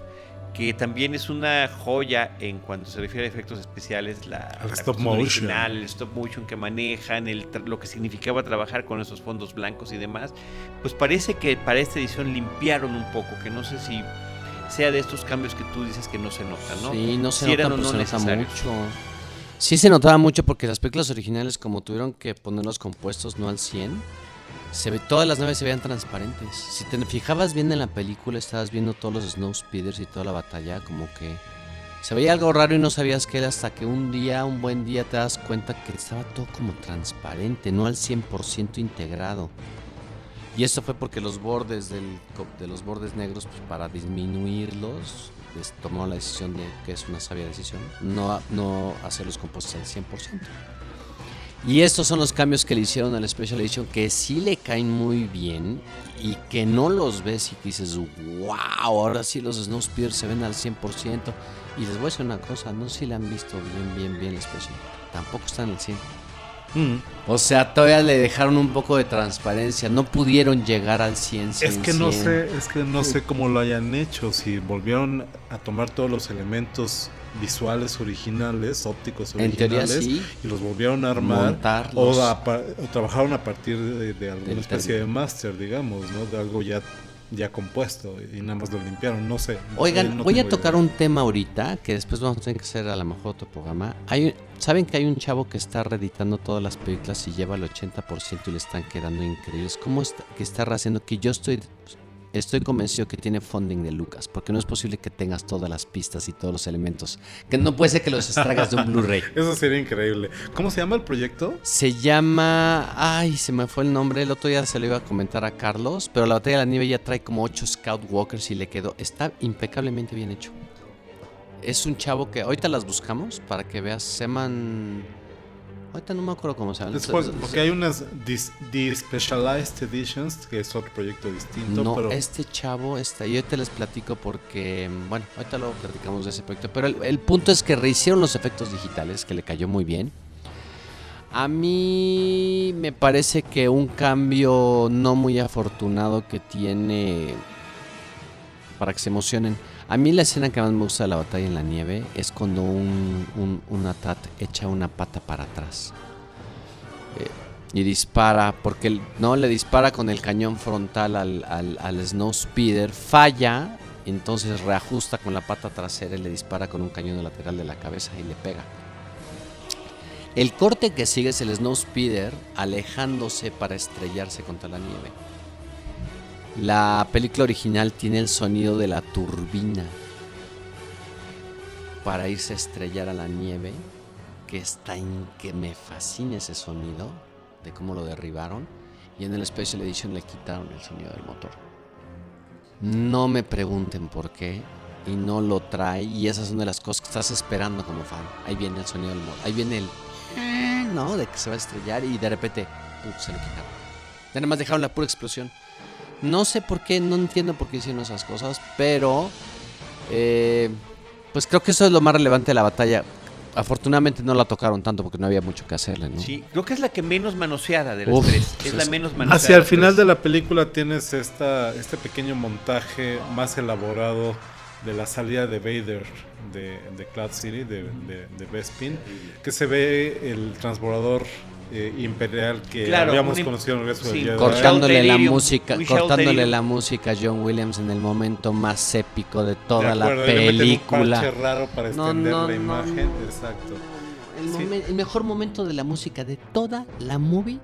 que también es una joya en cuanto se refiere a efectos especiales, la, la stop motion. original, el stop motion que manejan, el, lo que significaba trabajar con esos fondos blancos y demás, pues parece que para esta edición limpiaron un poco, que no sé si sea de estos cambios que tú dices que no se notan, ¿no? Sí, no se Si nota, eran o pero no se nota mucho. Sí se notaba mucho porque las películas originales, como tuvieron que poner los compuestos no al 100, se ve, todas las naves se veían transparentes. Si te fijabas bien en la película, estabas viendo todos los snow speeders y toda la batalla, como que se veía algo raro y no sabías qué era hasta que un día, un buen día, te das cuenta que estaba todo como transparente, no al 100% integrado. Y esto fue porque los bordes del, de los bordes negros, pues, para disminuirlos, tomó la decisión de que es una sabia decisión, no, no hacer los compuestos al 100%. Y estos son los cambios que le hicieron al Special Edition que sí le caen muy bien y que no los ves y dices, wow, ahora sí los Snowspeeder se ven al 100%. Y les voy a decir una cosa, no sé si la han visto bien, bien, bien el Special. Tampoco están al 100. Mm. O sea, todavía le dejaron un poco de transparencia. No pudieron llegar al 100. Es 100, que no 100. sé, es que no sé cómo lo hayan hecho, si volvieron a tomar todos los elementos visuales originales, ópticos En teoría originales, sí. y los volvieron a armar o, a o trabajaron a partir de, de alguna Del especie término. de máster, digamos, ¿no? De algo ya, ya compuesto y nada más lo limpiaron, no sé. Oigan, No voy a tocar idea. un tema ahorita que después vamos a tener que hacer a lo mejor otro programa. Hay, ¿Saben que hay un chavo que está reeditando todas las películas y lleva el 80% y le están quedando increíbles? ¿Cómo está, que está haciendo que yo estoy estoy convencido que tiene funding de Lucas? Porque no es posible que tengas todas las pistas y todos los elementos. Que no puede ser que los extraigas de un Blu-ray. Eso sería increíble. ¿Cómo se llama el proyecto? Se llama. Ay, se me fue el nombre. El otro día se lo iba a comentar a Carlos. Pero la batalla de la nieve ya trae como 8 Scout Walkers y le quedó. Está impecablemente bien hecho. Es un chavo que. Ahorita las buscamos para que veas. Se llaman. Ahorita no me acuerdo cómo se llaman. Es por- porque hay unas dis- The Specialized Editions, que es otro proyecto distinto, No, pero este chavo está. Yo te les platico porque. Bueno, ahorita luego platicamos de ese proyecto. Pero el, el punto es que rehicieron los efectos digitales, que le cayó muy bien. A mí me parece que un cambio no muy afortunado que tiene. Para que se emocionen. A mí la escena que más me gusta de la batalla en la nieve es cuando un, un, un Atat echa una pata para atrás. Eh, y dispara, porque no le dispara con el cañón frontal al, al, al Snow Speeder, falla, entonces reajusta con la pata trasera y le dispara con un cañón lateral de la cabeza y le pega. El corte que sigue es el Snow Speeder alejándose para estrellarse contra la nieve. La película original tiene el sonido de la turbina para irse a estrellar a la nieve, que está en que me fascina ese sonido de cómo lo derribaron y en el Special Edition le quitaron el sonido del motor. No me pregunten por qué y no lo trae y esas son de las cosas que estás esperando como fan. Ahí viene el sonido del motor, ahí viene el no de que se va a estrellar y de repente se lo quitaron. Ya nada más dejaron la pura explosión. No sé por qué, no entiendo por qué hicieron esas cosas, pero eh, pues creo que eso es lo más relevante de la batalla. Afortunadamente no la tocaron tanto porque no había mucho que hacerle, ¿no? Sí, creo que es la que menos manoseada de las Uf, tres. Es la menos manoseada. Hacia el final de la película tienes esta, este pequeño montaje más elaborado de la salida de Vader de, de Cloud City, de, de, de Bespin, que se ve el transbordador eh, imperial que Claro, habíamos un conocido en el regreso sí, del cortándole la Delirium, música, cortándole Delirium. la música a John Williams en el momento más épico de De toda la acuerdo, un película. parche raro para No, extender no, la no, imagen. no. Exacto. El, Sí. momen- el mejor momento de la música de toda la movie.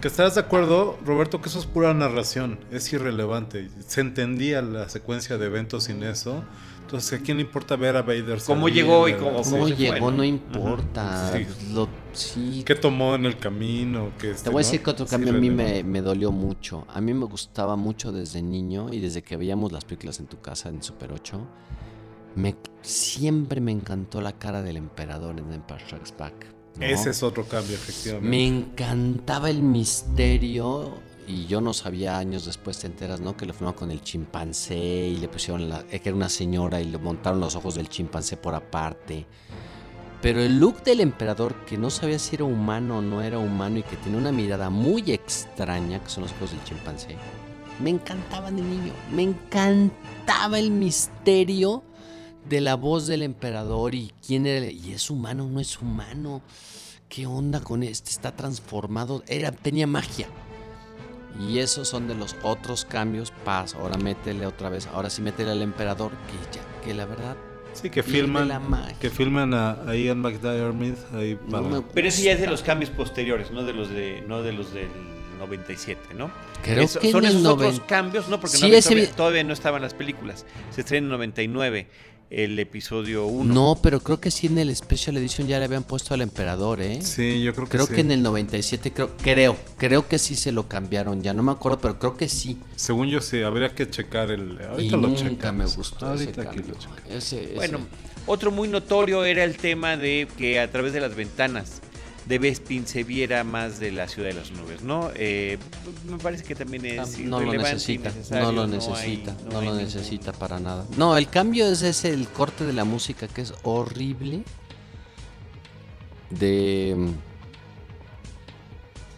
Que estarás de acuerdo, Roberto, que eso es pura narración, es irrelevante. Se entendía la secuencia de eventos sin eso. Entonces, ¿a quién le importa ver a Vader? Cómo salir llegó y cómo- Cómo llegó ¿no? no importa. Sí. Lo- sí, ¿Qué tomó en el camino? Que Te voy a decir que otro cambio a mí me, me dolió mucho. A mí me gustaba mucho desde niño y desde que veíamos las películas en tu casa en Super 8. Me, siempre me encantó la cara del emperador en Empire Strikes Back. ¿no? Ese es otro cambio, efectivamente. Me encantaba el misterio y yo no sabía años después te enteras, ¿no? Que lo filmaron con el chimpancé y le pusieron la, eh, que era una señora y le montaron los ojos del chimpancé por aparte. Pero el look del emperador, que no sabía si era humano o no era humano y que tenía una mirada muy extraña, que son los ojos del chimpancé, me encantaba de niño. Me encantaba el misterio de la voz del emperador y quién era. Y es humano, no es humano. ¿Qué onda con este? Está transformado. Era, tenía magia. Y esos son de los otros cambios. Paz, ahora métele otra vez. Ahora sí métele al emperador. Que ya, que la verdad. Sí, que filman, la que filman a, a Ian McDiarmid ahí para... Pero ese ya es de los cambios posteriores, no de los de no de los del 97, ¿no? Creo Eso- que son esos otros noven- cambios, no, porque Sí, no todavía, todavía no estaban las películas. Se estrena en 99 el episodio 1. No, pero creo que sí en el Special Edition ya le habían puesto al emperador, ¿eh? Sí, yo creo que Creo sí. que en el 97, creo, creo, creo que sí se lo cambiaron, ya no me acuerdo, pero creo que sí. Según yo sí, habría que checar el... Ahorita y lo nunca checamos. me gustó Ahorita ese aquí lo checamos. Ese- ese- Bueno, otro muy notorio era el tema de que a través de las ventanas de Bespin se viera más de la ciudad de las nubes, ¿no? Eh, me parece que también es no lo necesita, no lo necesita, no, hay lo ningún- necesita para nada. No, el cambio es ese, el corte de la música que es horrible. De...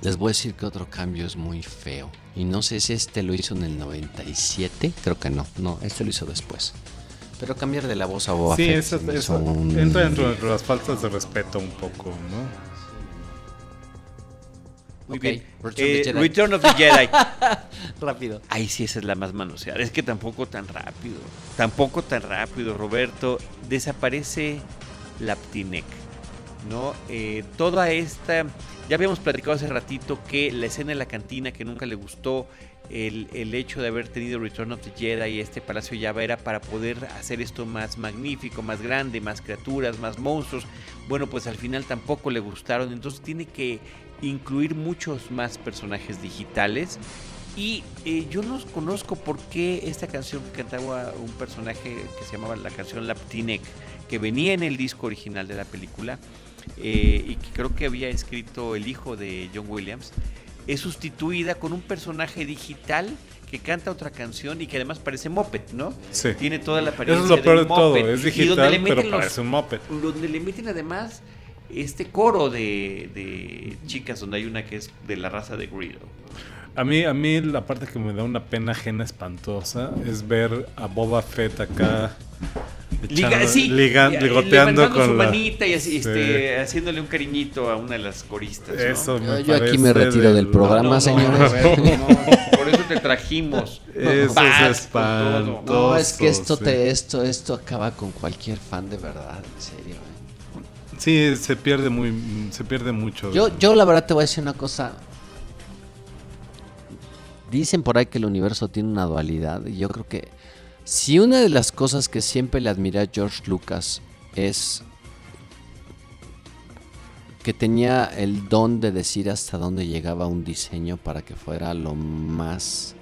Les voy a decir que otro cambio es muy feo. Y no sé si este lo hizo en el 97, creo que no, no, este lo hizo después. Pero cambiar de la voz a Boba Sí, eso, eso un- entra dentro de las faltas de respeto un poco, ¿no? Muy Ok, bien. Return of Eh, the Jedi. Return of the Jedi. Rápido. Ay, sí, esa es la más manoseada. Es que tampoco tan rápido. Tampoco tan rápido, Roberto. Desaparece Laptinek. ¿No? Eh, toda esta. Ya habíamos platicado hace ratito que la escena en la cantina que nunca le gustó. El, el hecho de haber tenido Return of the Jedi y este Palacio Java era para poder hacer esto más magnífico, más grande, más criaturas, más monstruos. Bueno, pues al final tampoco le gustaron. Entonces tiene que incluir muchos más personajes digitales. Y eh, yo no conozco por qué esta canción que cantaba un personaje que se llamaba la canción Laptinek, que venía en el disco original de la película, eh, y que creo que había escrito el hijo de John Williams, es sustituida con un personaje digital que canta otra canción y que además parece moped, ¿no? Sí. Tiene toda la apariencia Eso es lo peor de todo, es Y donde digital, pero los- parece un moped. donde le meten además este coro de, de chicas, donde hay una que es de la raza de Greedo. A mí, a mí la parte que me da una pena ajena espantosa es ver a Boba Fett acá Liga, echando- sí, ligan- ligoteando levantando su con la... manita y así, Sí. este, haciéndole un cariñito a una de las coristas. ¿no? Eso me Yo aquí me retiro del programa, No, no, señores. Por eso te trajimos. Eso es con espantoso. No, es que esto sí. te, esto, esto acaba con cualquier fan de verdad, en serio. Sí, se pierde muy, se pierde mucho. Yo, yo la verdad te voy a decir una cosa. Dicen por ahí que el universo tiene una dualidad y yo creo que si una de las cosas que siempre le admiré a George Lucas es que tenía el don de decir hasta dónde llegaba un diseño para que fuera lo más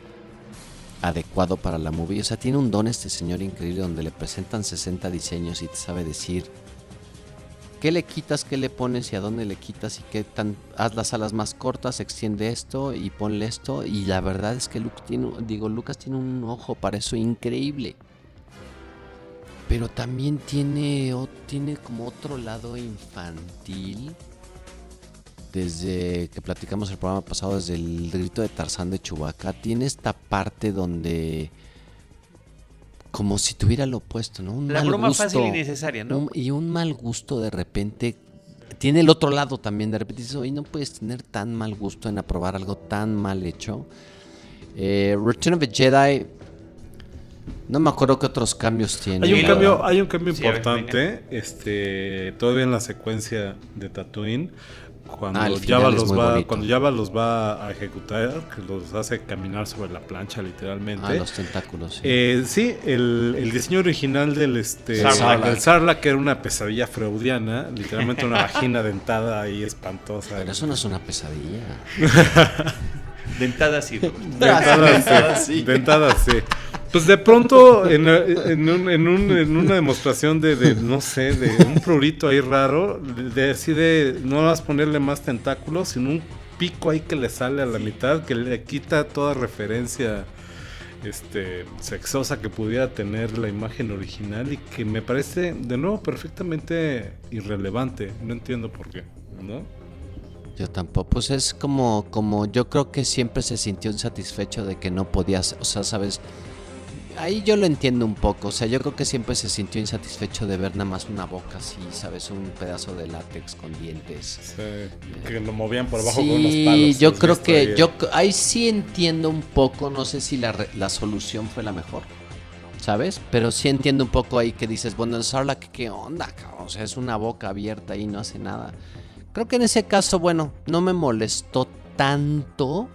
adecuado para la movie. O sea, tiene un don este señor increíble donde le presentan 60 diseños y te sabe decir qué le quitas, qué le pones y a dónde le quitas y qué tan haz las alas más cortas, extiende esto y ponle esto y la verdad es que Lucas tiene un ojo para eso increíble. Pero también tiene tiene como otro lado infantil. Desde que platicamos el programa pasado, desde el grito de Tarzán de Chewbacca, tiene esta parte donde como si tuviera lo opuesto, ¿no? Un La mal broma gusto. fácil y necesaria, ¿no? Un- y un mal gusto de repente. Tiene el otro lado también. De repente dices, oye, no puedes tener tan mal gusto en aprobar algo tan mal hecho. Eh, Return of the Jedi. No me acuerdo qué otros cambios tiene. Hay un cambio, hay un cambio Sí, a ver, importante, este, todavía en la secuencia de Tatooine, cuando Ah, Java los va, cuando Java los va a ejecutar, que los hace caminar sobre la plancha literalmente. Ah, los tentáculos. sí. Eh, sí, el, el diseño original del este Sarlacc. Sarlacc era una pesadilla freudiana, literalmente una vagina dentada ahí espantosa. Pero eso no es una pesadilla. Dentada sí. Dentada, sí. Dentada, sí. Pues de pronto, en, en, un- en un- en una demostración de, no sé, de un prurito ahí raro, de- decide no vas ponerle más tentáculos, sino un pico ahí que le sale a la mitad, que le quita toda referencia este, sexosa que pudiera tener la imagen original y que me parece, de nuevo, perfectamente irrelevante. No entiendo por qué, ¿no? Yo tampoco. Pues es como, como yo creo que siempre se sintió insatisfecho de que no podías, o sea, sabes, ahí yo lo entiendo un poco. O sea, yo creo que siempre se sintió insatisfecho de ver nada más una boca así, sabes, un pedazo de látex con dientes. Sí, que lo movían por abajo con unos Sí, palos. yo ¿has creo que ahí? yo ahí sí entiendo un poco, no sé si la, la solución fue la mejor, ¿sabes? Pero sí entiendo un poco ahí que dices, bueno, el Sarlacc, ¿qué onda, cabrón? O sea, es una boca abierta y no hace nada. Creo que en ese caso, bueno, no me molestó tanto.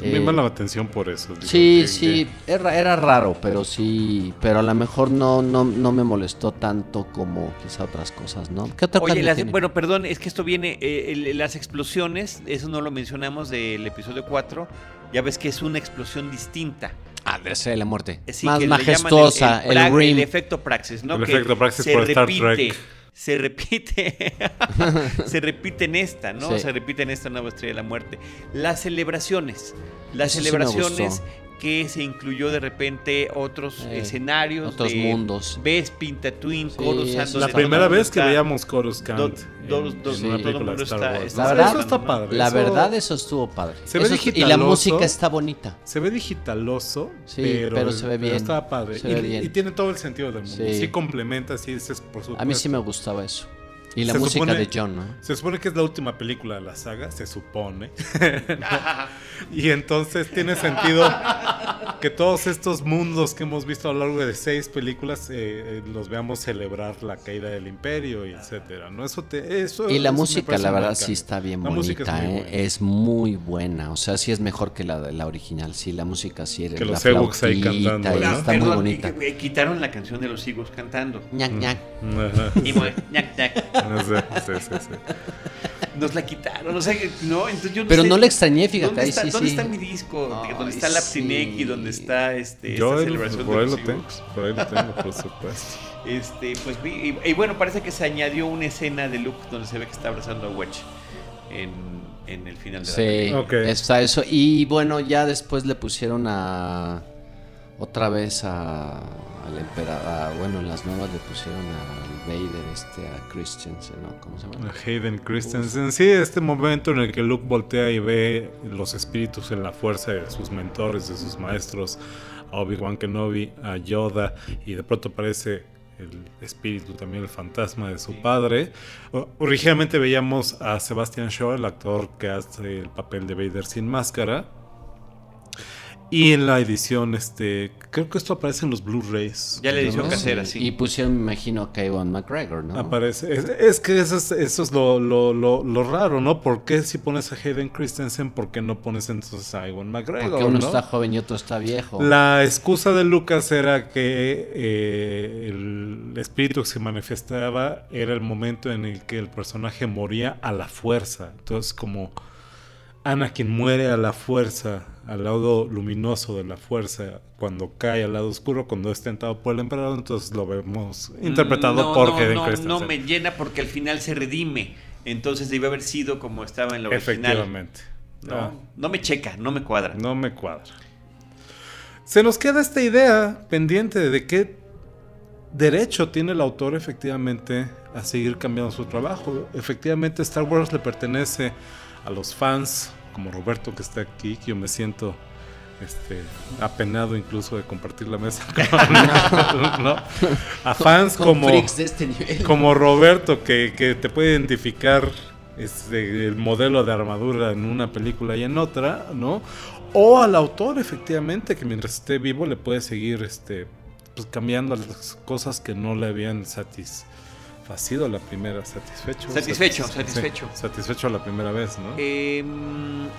Me Eh, llama la atención por eso. digo, Sí, que- sí, era, era raro, pero sí, pero a lo mejor no, no, no me molestó tanto como quizá otras cosas, ¿no? ¿Qué otro Oye, las- bueno, perdón, es que esto viene, eh, el- las explosiones, eso no lo mencionamos del episodio 4, ya ves que es una explosión distinta. Ah, de ser la muerte. Sí, Más majestuosa, el, pra- rim. efecto praxis, ¿no? El Que efecto praxis se por Star repite, Trek. Se repite, se repite en esta, ¿no? Sí. Se repite en esta nueva estrella de la muerte. Las celebraciones, las Eso celebraciones. Que se incluyó de repente otros Eh, escenarios, otros de mundos. Bespin, Tatooine, Sí, Coruscant, La primera vez que veíamos está No, hablando, eso está padre. La verdad, eso estuvo padre. Se ve Eso es- y la digitaloso. música está bonita. Se ve digitaloso, Sí, pero, pero se ve bien. Está padre. Se y, ve bien. y tiene todo el sentido del mundo. Sí, Sí. complementa, sí, ese es por supuesto. A mí sí me gustaba eso. Y la Se música supone- de John, ¿no? Se supone que es la última película de la saga, se supone. y entonces tiene sentido que todos estos mundos que hemos visto a lo largo de seis películas eh, eh, los veamos celebrar la caída del imperio y etcétera. ¿no? Eso te, eso, Y la eso música, la verdad, sí está bien La música bonita. es muy ¿eh? buena. Es muy buena. O sea, sí es mejor que la, la original. Sí, la música sí era Que la los Ewoks ahí cantando, está muy bonita. y- y quitaron la canción de los higos cantando. Ñac, ñac. Y muy- ñac, ñac. No sé, sí, sí, sí. Nos la quitaron, o sea, no, entonces yo no Pero sé- no le extrañé, fíjate, ¿Dónde ahí está, sí, ¿dónde sí. está mi disco? Ay, donde está la Aptinec y sí. donde está este, Yo esta el- celebración por de ahí los lo tengo, por ahí lo tengo, por supuesto. Este, pues vi- y, y bueno, parece que se añadió una escena de Luke donde se ve que está abrazando a Wedge en, en el final de la Sí, está eso. Y bueno, ya después le pusieron a. Otra vez a. Al emperador. Bueno, en las nuevas le pusieron a Vader, este, a Christensen, ¿no? ¿Cómo se llama? Hayden Christensen, sí, este momento en el que Luke voltea y ve los espíritus en la fuerza de sus mentores, de sus maestros, a Obi-Wan Kenobi, a Yoda, y de pronto aparece el espíritu, también el fantasma de su padre. O- Originalmente veíamos a Sebastian Shaw, el actor que hace el papel de Vader sin máscara. Y en la edición, este, creo que esto aparece en los Blu-rays. Ya la edición ¿No? casera, Y sí. pusieron, me imagino, a Ewan McGregor, ¿no? Aparece. Es, es que eso es, eso es lo, lo, lo, lo raro, ¿no? ¿Por qué si pones a Hayden Christensen, por qué no pones entonces a Iwan McGregor? Porque uno ¿no? está joven y otro está viejo. La excusa de Lucas era que eh, el espíritu que se manifestaba era el momento en el que el personaje moría a la fuerza. Entonces, como Anakin muere a la fuerza, al lado luminoso de la fuerza, cuando cae al lado oscuro, cuando es tentado por el emperador, entonces lo vemos interpretado No, por no, no, no me llena porque al final se redime. Entonces debe haber sido como estaba en la original. Efectivamente. No, Ah, no me checa, no me cuadra. no me cuadra. Se nos queda esta idea pendiente de qué derecho tiene el autor efectivamente a seguir cambiando su trabajo. Efectivamente Star Wars le pertenece a los fans, como Roberto que está aquí, que yo me siento este, apenado incluso de compartir la mesa con- ¿no? A fans como este como Roberto, que, que te puede identificar este, el modelo de armadura en una película y en otra, ¿no? O al autor, efectivamente, que mientras esté vivo le puede seguir este, pues, cambiando las cosas que no le habían ha sido la primera, satisfecho. Satisfecho, Satis- satisfecho. sí, satisfecho la primera vez, ¿no? Eh,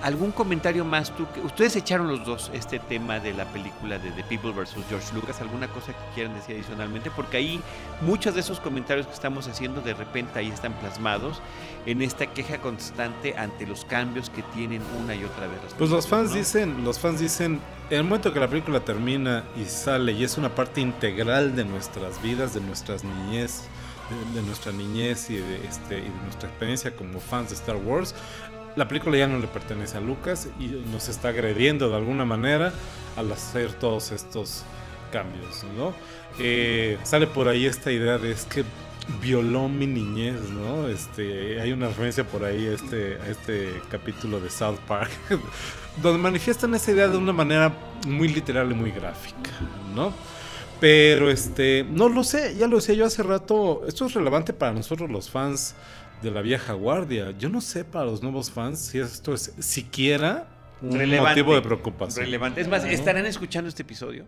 ¿Algún comentario más tú? que- Ustedes echaron los dos este tema de la película de The People vs. George Lucas. ¿Alguna cosa que quieran decir adicionalmente? Porque ahí muchos de esos comentarios que estamos haciendo de repente ahí están plasmados en esta queja constante ante los cambios que tienen una y otra vez. las Pues los fans ¿no? dicen, los fans dicen, en el momento que la película termina y sale y es una parte integral de nuestras vidas, de nuestras niñez, de, nuestra niñez y de este y de nuestra experiencia como fans de Star Wars, la película ya no le pertenece a Lucas y nos está agrediendo de alguna manera al hacer todos estos cambios, ¿no? Eh, sale por ahí esta idea de es que violó mi niñez, ¿no? Este, hay una referencia por ahí a este, este capítulo de South Park, donde manifiestan esa idea de una manera muy literal y muy gráfica, ¿no? Pero este, no lo sé, ya lo decía yo hace rato, esto es relevante para nosotros los fans de la vieja guardia. Yo no sé para los nuevos fans si esto es siquiera un Relevante. motivo de preocupación. Relevante. Es más. ¿estarán escuchando este episodio?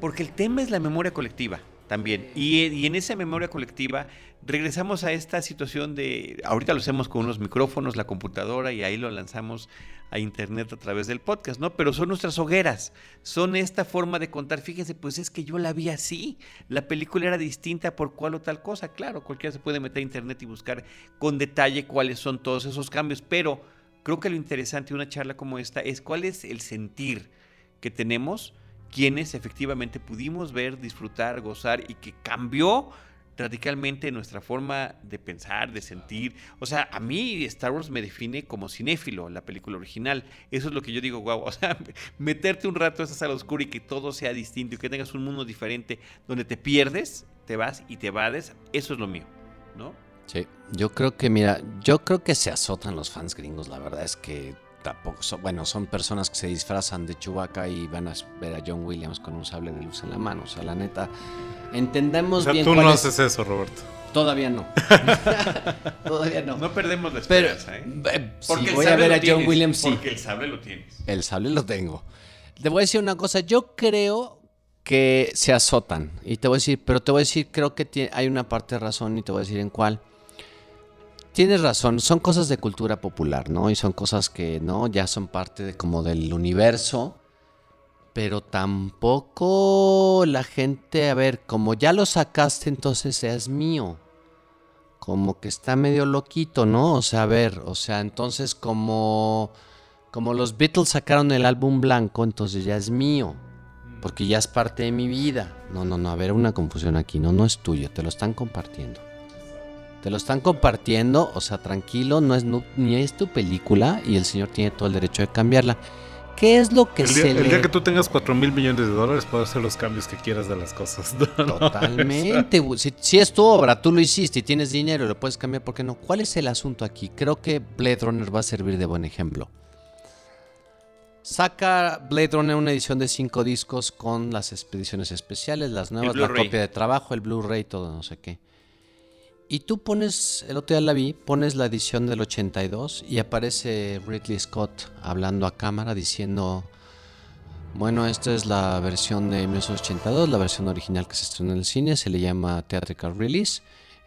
Porque el tema es la memoria colectiva también. Y, y en esa memoria colectiva regresamos a esta situación de, ahorita lo hacemos con unos micrófonos, la computadora y ahí lo lanzamos a internet a través del podcast, ¿no? Pero son nuestras hogueras, son esta forma de contar. Fíjense, pues es que yo la vi así. La película era distinta por cual o tal cosa. Claro, cualquiera se puede meter a internet y buscar con detalle cuáles son todos esos cambios, pero creo que lo interesante de una charla como esta es cuál es el sentir que tenemos quienes efectivamente pudimos ver, disfrutar, gozar y que cambió radicalmente nuestra forma de pensar, de sentir. O sea, a mí Star Wars me define como cinéfilo, la película original. Eso es lo que yo digo, wow. O sea, meterte un rato a esa sala oscura y que todo sea distinto y que tengas un mundo diferente donde te pierdes, te vas y te evades, eso es lo mío, ¿no? Sí, yo creo que, mira, yo creo que se azotan los fans gringos, la verdad es que tampoco son, bueno, son personas que se disfrazan de Chewbacca y van a ver a John Williams con un sable de luz en la mano, o sea, la neta, entendemos O sea, bien tú cuál no es- haces eso, Roberto. Todavía no. Todavía no. No perdemos la Pero esperanza, ¿eh? eh, si Porque el voy a ver a John Williams, sí. Porque el sable lo tienes. El sable lo tengo. Te voy a decir una cosa, yo creo que se azotan. Y te voy a decir, pero te voy a decir, creo que hay una parte de razón y te voy a decir en cuál. Tienes razón, son cosas de cultura popular, ¿no? Y son cosas que, ¿no? Ya son parte de como del universo. Pero tampoco la gente, a ver, como ya lo sacaste, entonces es mío. Como que está medio loquito, ¿no? O sea, a ver, o sea, entonces como... Como los Beatles sacaron el álbum blanco, entonces ya es mío. Porque ya es parte de mi vida. No, no, no, a ver, una confusión aquí. No, no es tuyo, te lo están compartiendo. Te lo están compartiendo, o sea, tranquilo, no es, no- ni es tu película y el señor tiene todo el derecho de cambiarla. ¿Qué es lo que El se día, el le... día que tú tengas 4 mil millones de dólares, puedes hacer los cambios que quieras de las cosas. ¿no? Totalmente. Si, si es tu obra, tú lo hiciste y tienes dinero, lo puedes cambiar, ¿por qué no? ¿Cuál es el asunto aquí? Creo que Blade Runner va a servir de buen ejemplo. Saca Blade Runner una edición de cinco discos con las expediciones especiales, las nuevas, la copia de trabajo, el Blu-ray, todo no sé qué. Y tú pones, el otro día la vi, pones la edición del 82 y aparece Ridley Scott hablando a cámara diciendo, bueno, esta es la versión de 1982, la versión original que se estrenó en el cine, se le llama Theatrical Release.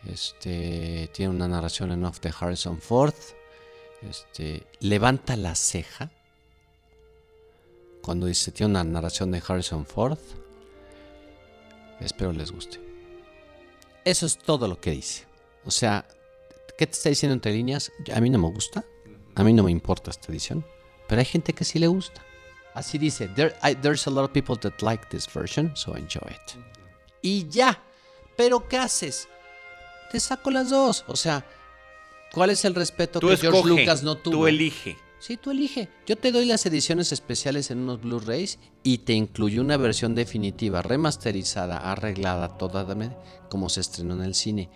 Este, tiene una narración en off de Harrison Ford. Este, levanta la ceja cuando dice tiene una narración de Harrison Ford. Espero les guste. Eso es todo lo que dice. O sea, ¿qué te está diciendo entre líneas? A mí no me gusta. A mí no me importa esta edición. Pero hay gente que sí le gusta. Así dice, "There- I- there's a lot of people that like this version, so enjoy it. Y ya. Pero ¿qué haces? Te saco las dos. O sea, ¿cuál es el respeto Tú que George escoge, Lucas no tuvo? tú elige. Sí, tú elige. Yo te doy las ediciones especiales en unos Blu-rays y te incluyo una versión definitiva, remasterizada, arreglada, toda como se estrenó en el cine.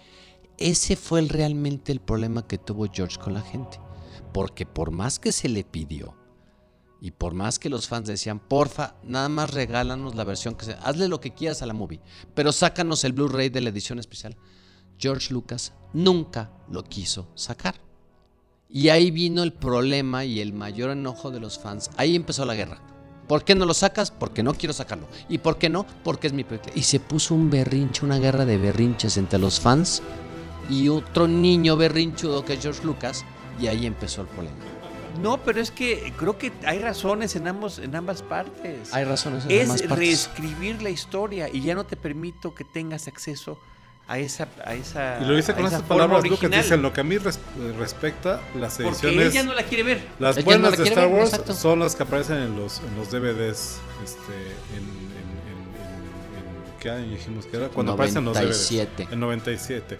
Ese fue el- realmente el problema que tuvo George con la gente. Porque por más que se le pidió y por más que los fans decían, porfa, nada más regálanos la versión que sea, hazle lo que quieras a la movie, pero sácanos el Blu-ray de la edición especial. George Lucas nunca lo quiso sacar. Y ahí vino el problema y el mayor enojo de los fans. Ahí empezó la guerra. ¿Por qué no lo sacas? Porque no quiero sacarlo. ¿Y por qué no? Porque es mi película. Y se puso un berrinche, una guerra de berrinches entre los fans y otro niño berrinchudo que es George Lucas. Y ahí empezó el problema. No, pero es que creo que hay razones en ambos, en ambas partes. Hay razones en es ambas partes. reescribir la historia y ya no te permito que tengas acceso a esa a esa Y lo dice con esa estas forma palabras, Lucas, dice, en lo que a mí res- respecta, las porque ediciones... ella no la quiere ver. Las Ella no buenas la de Star ver, Wars exacto. son las que aparecen en los, en los DVDs. Este, en, en, en- en- en- ¿Qué año dijimos que era? Cuando aparecen los 97. DVDs. En 97.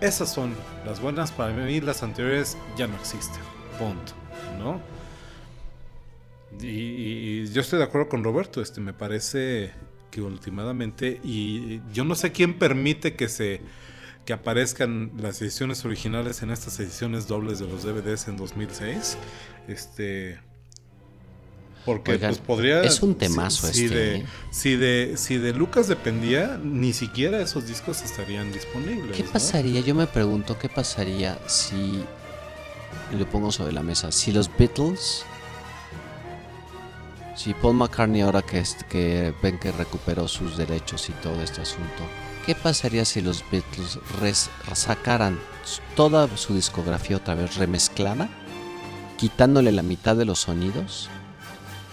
Esas son las buenas para mí. Las anteriores ya no existen. Punto. ¿No? Y, yo estoy de acuerdo con Roberto. Este, me parece que últimamente. Y yo no sé quién permite que se que aparezcan las ediciones originales en estas ediciones dobles de los DVDs en 2006. Este. Porque Oigan, pues podría. es un temazo si, este, de, ¿eh? si de si de Lucas dependía, ni siquiera esos discos estarían disponibles. ¿Qué ¿no? pasaría? Yo me pregunto qué pasaría si lo pongo sobre la mesa, si los Beatles si Paul McCartney ahora que es- que ven que recuperó sus derechos y todo este asunto, ¿qué pasaría si los Beatles res- sacaran toda su discografía otra vez remezclada, quitándole la mitad de los sonidos?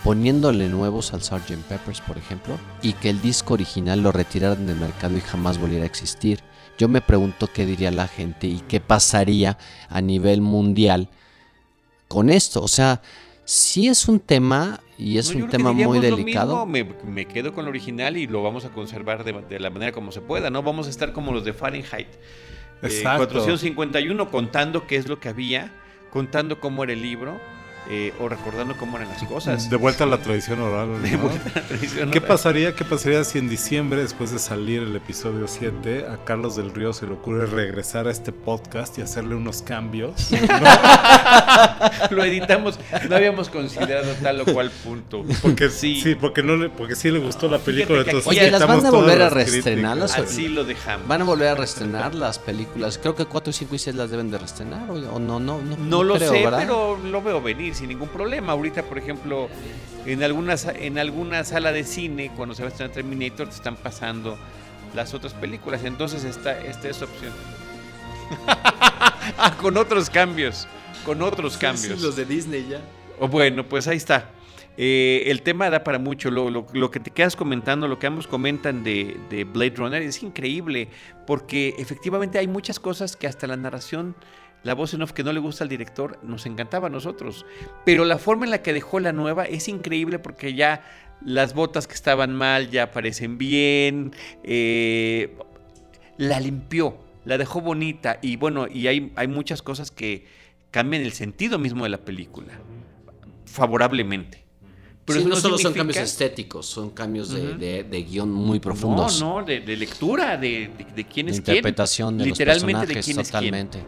Poniéndole nuevos al Sgt. Peppers, por ejemplo, y que el disco original lo retiraran del mercado y jamás volviera a existir. Yo me pregunto qué diría la gente y qué pasaría a nivel mundial con esto. O sea, sí es un tema y es No, un tema muy delicado. mismo, Me, me quedo con lo original y lo vamos a conservar de, de la manera como se pueda. No vamos a estar como los de Fahrenheit. eh, Exacto. 451 contando qué es lo que había, contando cómo era el libro eh, o recordando cómo eran las cosas. De vuelta a la tradición oral. ¿no? De vuelta a la tradición ¿Qué oral. pasaría, ¿Qué pasaría si en diciembre, después de salir el episodio 7, a Carlos del Río se le ocurre regresar a este podcast y hacerle unos cambios? Lo editamos, no habíamos considerado tal o cual punto. Porque Sí. sí, porque no le, porque sí le gustó la película. Entonces Oye, ¿las van a volver a reestrenar Así lo dejamos. Van a volver a reestrenar las películas. Creo que 4, 5 y 6 las deben de reestrenar. O, no, no, no. No lo creo, sé, ¿verdad? pero lo veo venir sin ningún problema. Ahorita, por ejemplo, en alguna, sa- en alguna sala de cine, cuando se va a estrenar Terminator, te están pasando las otras películas. Entonces está, esta es opción. ah, con otros cambios. Con otros cambios. de Disney ya. O bueno, pues ahí está. Eh, el tema da para mucho. Lo, lo- lo que te quedas comentando, lo que ambos comentan de, de Blade Runner es increíble. Porque efectivamente hay muchas cosas que hasta la narración, la voz en off que no le gusta al director, nos encantaba a nosotros. Pero la forma en la que dejó la nueva es increíble porque ya las botas que estaban mal ya aparecen bien. eh, la limpió, la dejó bonita. Y bueno, y hay, hay muchas cosas que cambian el sentido mismo de la película. Favorablemente. Pero eso no, solo son cambios estéticos, son cambios de, de guion muy profundos. No, no, de, de lectura, de, de, de quién de es quién. interpretación de Literalmente los de quién personajes, es quién.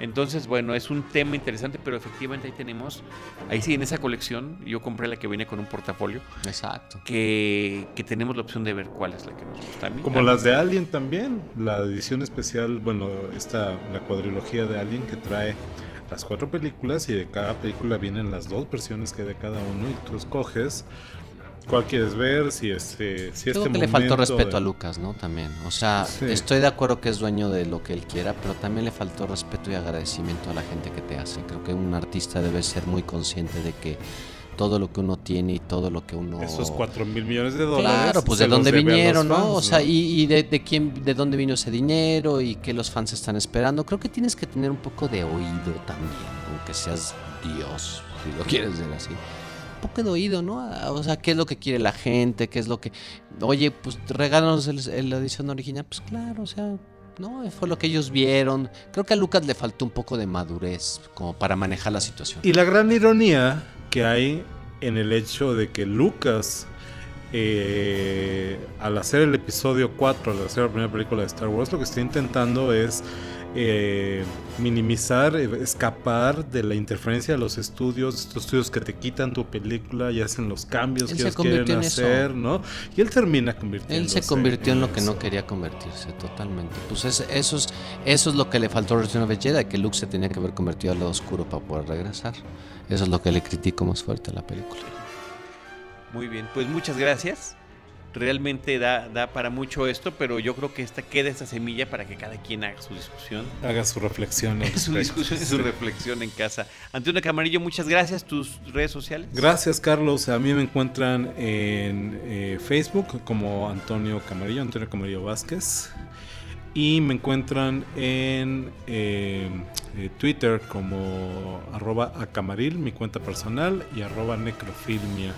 Entonces, bueno, es un tema interesante, pero efectivamente ahí tenemos, ahí sí, en esa colección, yo compré la que viene con un portafolio, Exacto. que, que tenemos la opción de ver cuál es la que nos gusta a mí. Como A mí- las de Alien también, la edición especial, bueno, esta, la cuadrilogía de Alien que trae las cuatro películas y de cada película vienen las dos versiones que hay de cada uno y tú escoges cuál quieres ver, si este, si Creo este que le faltó respeto de- a Lucas, ¿no? También. O sea, Sí. estoy de acuerdo que es dueño de lo que él quiera, pero también le faltó respeto y agradecimiento a la gente que te hace. Creo que un artista debe ser muy consciente de que todo lo que uno tiene y todo lo que uno... Esos cuatro mil millones de dólares. Claro, pues de dónde vinieron, ¿no? O sea, y, y de, de quién, de dónde vino ese dinero y qué los fans están esperando. Creo que tienes que tener un poco de oído también, aunque seas Dios, si lo quieres ver así. Poco de oído, ¿no? O sea, qué es lo que quiere la gente, qué es lo que... Oye, pues regálanos la edición original. Pues claro, o sea, no, fue lo que ellos vieron. Creo que a Lucas le faltó un poco de madurez como para manejar la situación. Y la gran ironía que hay en el hecho de que Lucas, eh, al hacer el episodio 4, al hacer la primera película de Star Wars, lo que está intentando es eh, minimizar, eh, escapar de la interferencia de los estudios, estos estudios que te quitan tu película y hacen los cambios Él que ellos quieren eso. hacer, ¿no? Y él termina convirtiéndose. Él se convirtió en lo que eso. no quería convertirse totalmente. Pues es- eso, es, eso es lo que le faltó a Return of the Jedi, que Luke se tenía que haber convertido al lado oscuro para poder regresar. Eso es lo que le critico más fuerte a la película. Muy bien, pues muchas gracias. Realmente da, da para mucho esto, pero yo creo que esta queda esta semilla para que cada quien haga su discusión. Haga su reflexión. Su discusión y su reflexión en casa. Antonio Camarillo, muchas gracias. Tus redes sociales. Gracias, Carlos. A mí me encuentran en eh, Facebook como Antonio Camarillo, Antonio Camarillo Vázquez. Y me encuentran en eh, eh, Twitter como arroba acamaril, mi cuenta personal, y arroba necrofilmia,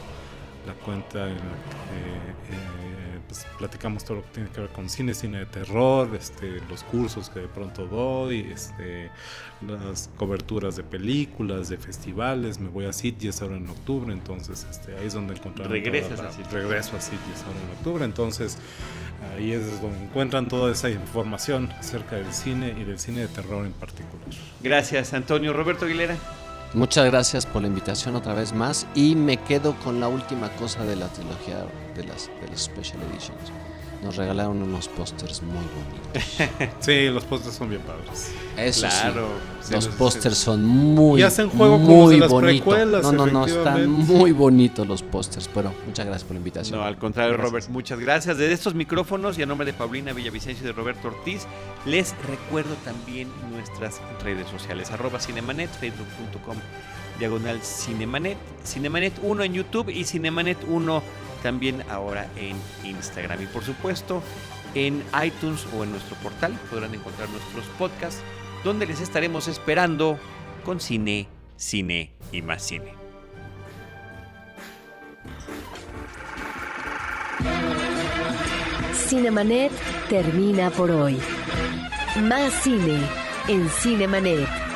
la cuenta en la que eh, pues, platicamos todo lo que tiene que ver con cine, cine de terror, este, los cursos que de pronto doy, este, las coberturas de películas, de festivales. Me voy a Sitges ahora en octubre, entonces este, ahí es donde encontrarán. Regresas toda la- a Sitges. Regreso a Sitges ahora en octubre, entonces ahí es donde encuentran toda esa información acerca del cine y del cine de terror en particular. Gracias, Antonio. Roberto Aguilera. Muchas gracias por la invitación otra vez más y me quedo con la última cosa de la trilogía de las, de las Special Editions. Nos regalaron unos pósters muy bonitos. Sí, los postres son bien padres. Eso Claro. sí, los Sí, pósters son muy Y hacen juego con los muy bonitos. No, no, no, están muy bonitos los pósters, pero muchas gracias por la invitación. No, al contrario, Gracias. Robert, muchas gracias. Desde estos micrófonos y a nombre de Paulina Villavicencio y de Roberto Ortiz, les recuerdo también nuestras redes sociales, arroba cinemanet, facebook.com, diagonal cinemanet, cinemanet 1 en YouTube y cinemanet 1 también ahora en Instagram. Y por supuesto, en iTunes o en nuestro portal podrán encontrar nuestros podcasts, donde les estaremos esperando con cine, cine y más cine. Cinemanet termina por hoy. Más cine en Cinemanet.